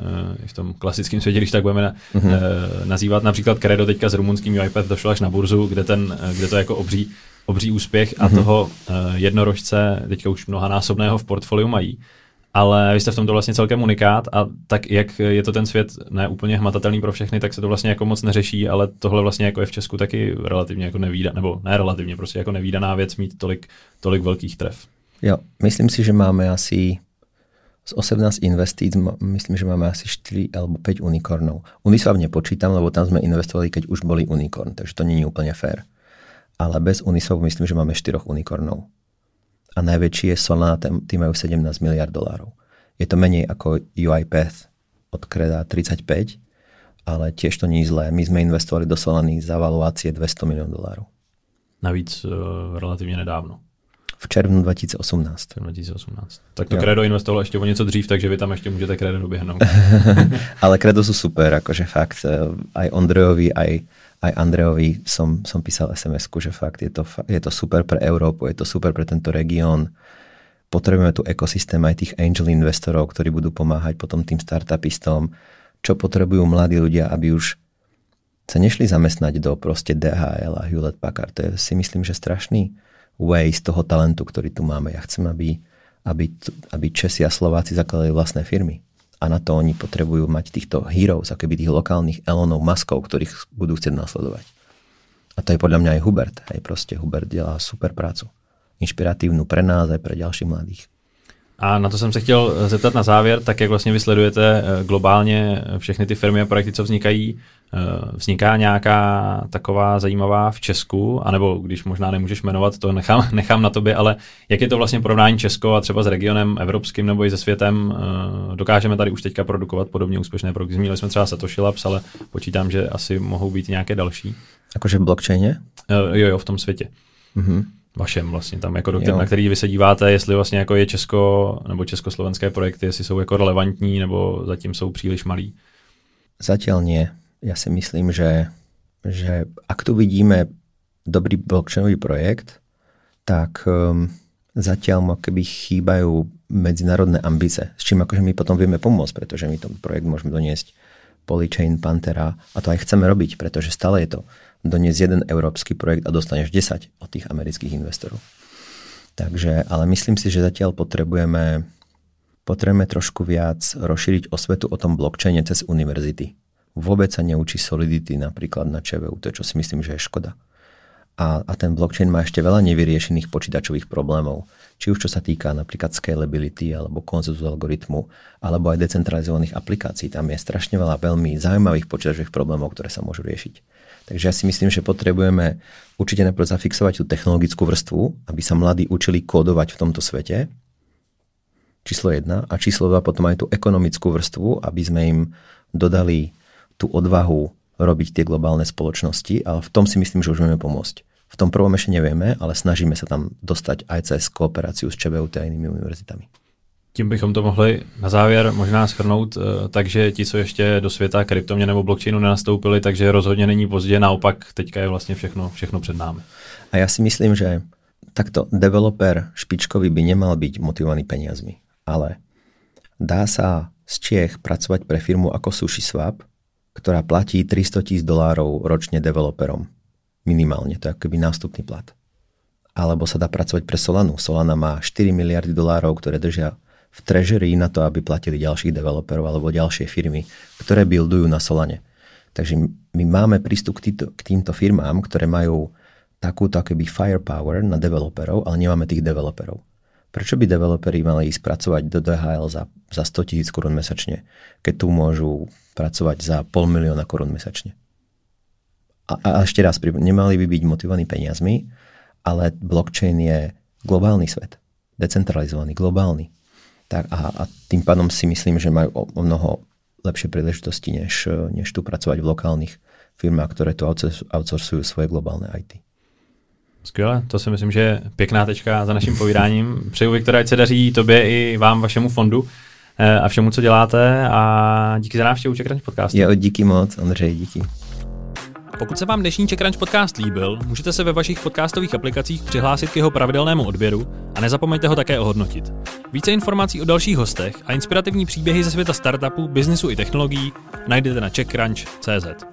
i v tom klasickém světě, když tak budeme mm-hmm. uh, nazývat. Například Credo teďka s rumunským iPad došlo až na burzu, kde, ten, kde to jako obří, obří úspěch a mm-hmm. toho jednorožce teďka už mnohanásobného v portfoliu mají. Ale vy jste v tomto vlastně celkem unikát a tak jak je to ten svět ne úplně hmatatelný pro všechny, tak se to vlastně jako moc neřeší, ale tohle vlastně jako je v Česku taky relativně jako nevída, nebo ne relativně, prostě jako nevýdaná věc mít tolik, tolik velkých tref. Jo, myslím si, že máme asi z 18 investíc, myslím, že máme asi 4 alebo 5 unikornov. Uniswap nepočítam, lebo tam sme investovali, keď už boli unikorn, takže to nie je úplne fair. Ale bez Uniswapu myslím, že máme 4 unikornov a najväčší je Solana, tí majú 17 miliard dolárov. Je to menej ako UiPath od Kreda 35, ale tiež to nie je zlé. My sme investovali do Solany za valuácie 200 milión dolárov. Navíc uh, relativně nedávno. V červnu 2018. 2018. Tak to jo. Credo investovalo ještě o něco dřív, takže vy tam ještě můžete Credo doběhnout. ale Credo sú super, akože fakt eh, aj Ondrejovi, aj aj Andrejovi som, som písal sms že fakt je to, je to super pre Európu, je to super pre tento región. Potrebujeme tu ekosystém aj tých angel investorov, ktorí budú pomáhať potom tým startupistom, čo potrebujú mladí ľudia, aby už sa nešli zamestnať do proste DHL a Hewlett Packard. To je si myslím, že strašný z toho talentu, ktorý tu máme. Ja chcem, aby, aby, aby Česi a Slováci zakladali vlastné firmy a na to oni potrebujú mať týchto heroes, ako tých lokálnych Elonov, Maskov, ktorých budú chcieť nasledovať. A to je podľa mňa aj Hubert. Hej, proste Hubert dělá super prácu. Inšpiratívnu pre nás aj pre ďalších mladých. A na to jsem se chtěl zeptat na závěr, tak jak vlastně vysledujete eh, globálně všechny ty firmy a projekty, co vznikají, eh, vzniká nějaká taková zajímavá v Česku, anebo když možná nemůžeš jmenovat, to nechám, nechám na tobě, ale jak je to vlastně porovnání Česko a třeba s regionem evropským nebo i se světem, eh, dokážeme tady už teďka produkovat podobně úspěšné projekty. Zmínili jsme třeba Satoshi Labs, ale počítám, že asi mohou být nějaké další. Jakože v blockchaině? Jo, jo, v tom světě. Mm-hmm vašem vlastně tam, jako do který, na který vy se díváte, jestli vlastně jako je Česko nebo československé projekty, jestli jsou jako relevantní nebo zatím jsou příliš malí? Zatiaľ nie. Ja si myslím, že, že ak tu vidíme dobrý blockchainový projekt, tak um, zatiaľ mu keby chýbajú medzinárodné ambice, s čím akože my potom vieme pomôcť, pretože my ten projekt môžeme doniesť Polychain, Pantera a to aj chceme robiť, pretože stále je to doniesť jeden európsky projekt a dostaneš 10 od tých amerických investorov. Takže, ale myslím si, že zatiaľ potrebujeme, potrebujeme trošku viac rozšíriť osvetu o tom blockchaine cez univerzity. Vôbec sa neučí Solidity napríklad na ČVU, to čo si myslím, že je škoda. A, a ten blockchain má ešte veľa nevyriešených počítačových problémov. Či už čo sa týka napríklad scalability alebo konsenzu algoritmu, alebo aj decentralizovaných aplikácií. Tam je strašne veľa veľmi zaujímavých počítačových problémov, ktoré sa môžu riešiť. Takže ja si myslím, že potrebujeme určite najprv zafixovať tú technologickú vrstvu, aby sa mladí učili kódovať v tomto svete. Číslo 1. A číslo 2 potom aj tú ekonomickú vrstvu, aby sme im dodali tú odvahu robiť tie globálne spoločnosti, ale v tom si myslím, že už vieme pomôcť. V tom prvom ešte nevieme, ale snažíme sa tam dostať aj cez kooperáciu s ČVUT a inými univerzitami. Tím bychom to mohli na závěr možná schrnout, eh, takže ti, co ještě do světa kryptomě nebo blockchainu nenastoupili, takže rozhodně není pozdě, naopak teďka je vlastně všechno, všechno před námi. A já si myslím, že takto developer špičkový by nemal byť motivovaný peniazmi, ale dá sa z Čiech pracovať pre firmu ako SushiSwap, ktorá platí 300 tisíc dolárov ročne developerom. Minimálne, to je akoby nástupný plat. Alebo sa dá pracovať pre Solanu. Solana má 4 miliardy dolárov, ktoré držia v treasury na to, aby platili ďalších developerov alebo ďalšie firmy, ktoré buildujú na Solane. Takže my máme prístup k, týto, k týmto firmám, ktoré majú takúto akoby firepower na developerov, ale nemáme tých developerov. Prečo by developeri mali ísť pracovať do DHL za, za 100 tisíc korún mesačne, keď tu môžu pracovať za pol milióna korún mesačne? A, a ešte raz, nemali by byť motivovaní peniazmi, ale blockchain je globálny svet. Decentralizovaný, globálny tak a, a tým pádom si myslím, že majú o, o mnoho lepšie príležitosti, než, než tu pracovať v lokálnych firmách, ktoré tu outsourcujú svoje globálne IT. Skvěle, to si myslím, že je pěkná tečka za naším povídáním. Přeju, Viktor, ať se daří tobě i vám, vašemu fondu eh, a všemu, co děláte a díky za návštěvu Čekranč podcastu. Jo, díky moc, Ondřej, díky. Pokud se vám dnešní Crunch podcast líbil, můžete se ve vašich podcastových aplikacích přihlásit k jeho pravidelnému odběru a nezapomeňte ho také ohodnotit. Více informací o dalších hostech a inspirativní příběhy ze světa startupu, biznisu i technologií najdete na checkcrunch.cz.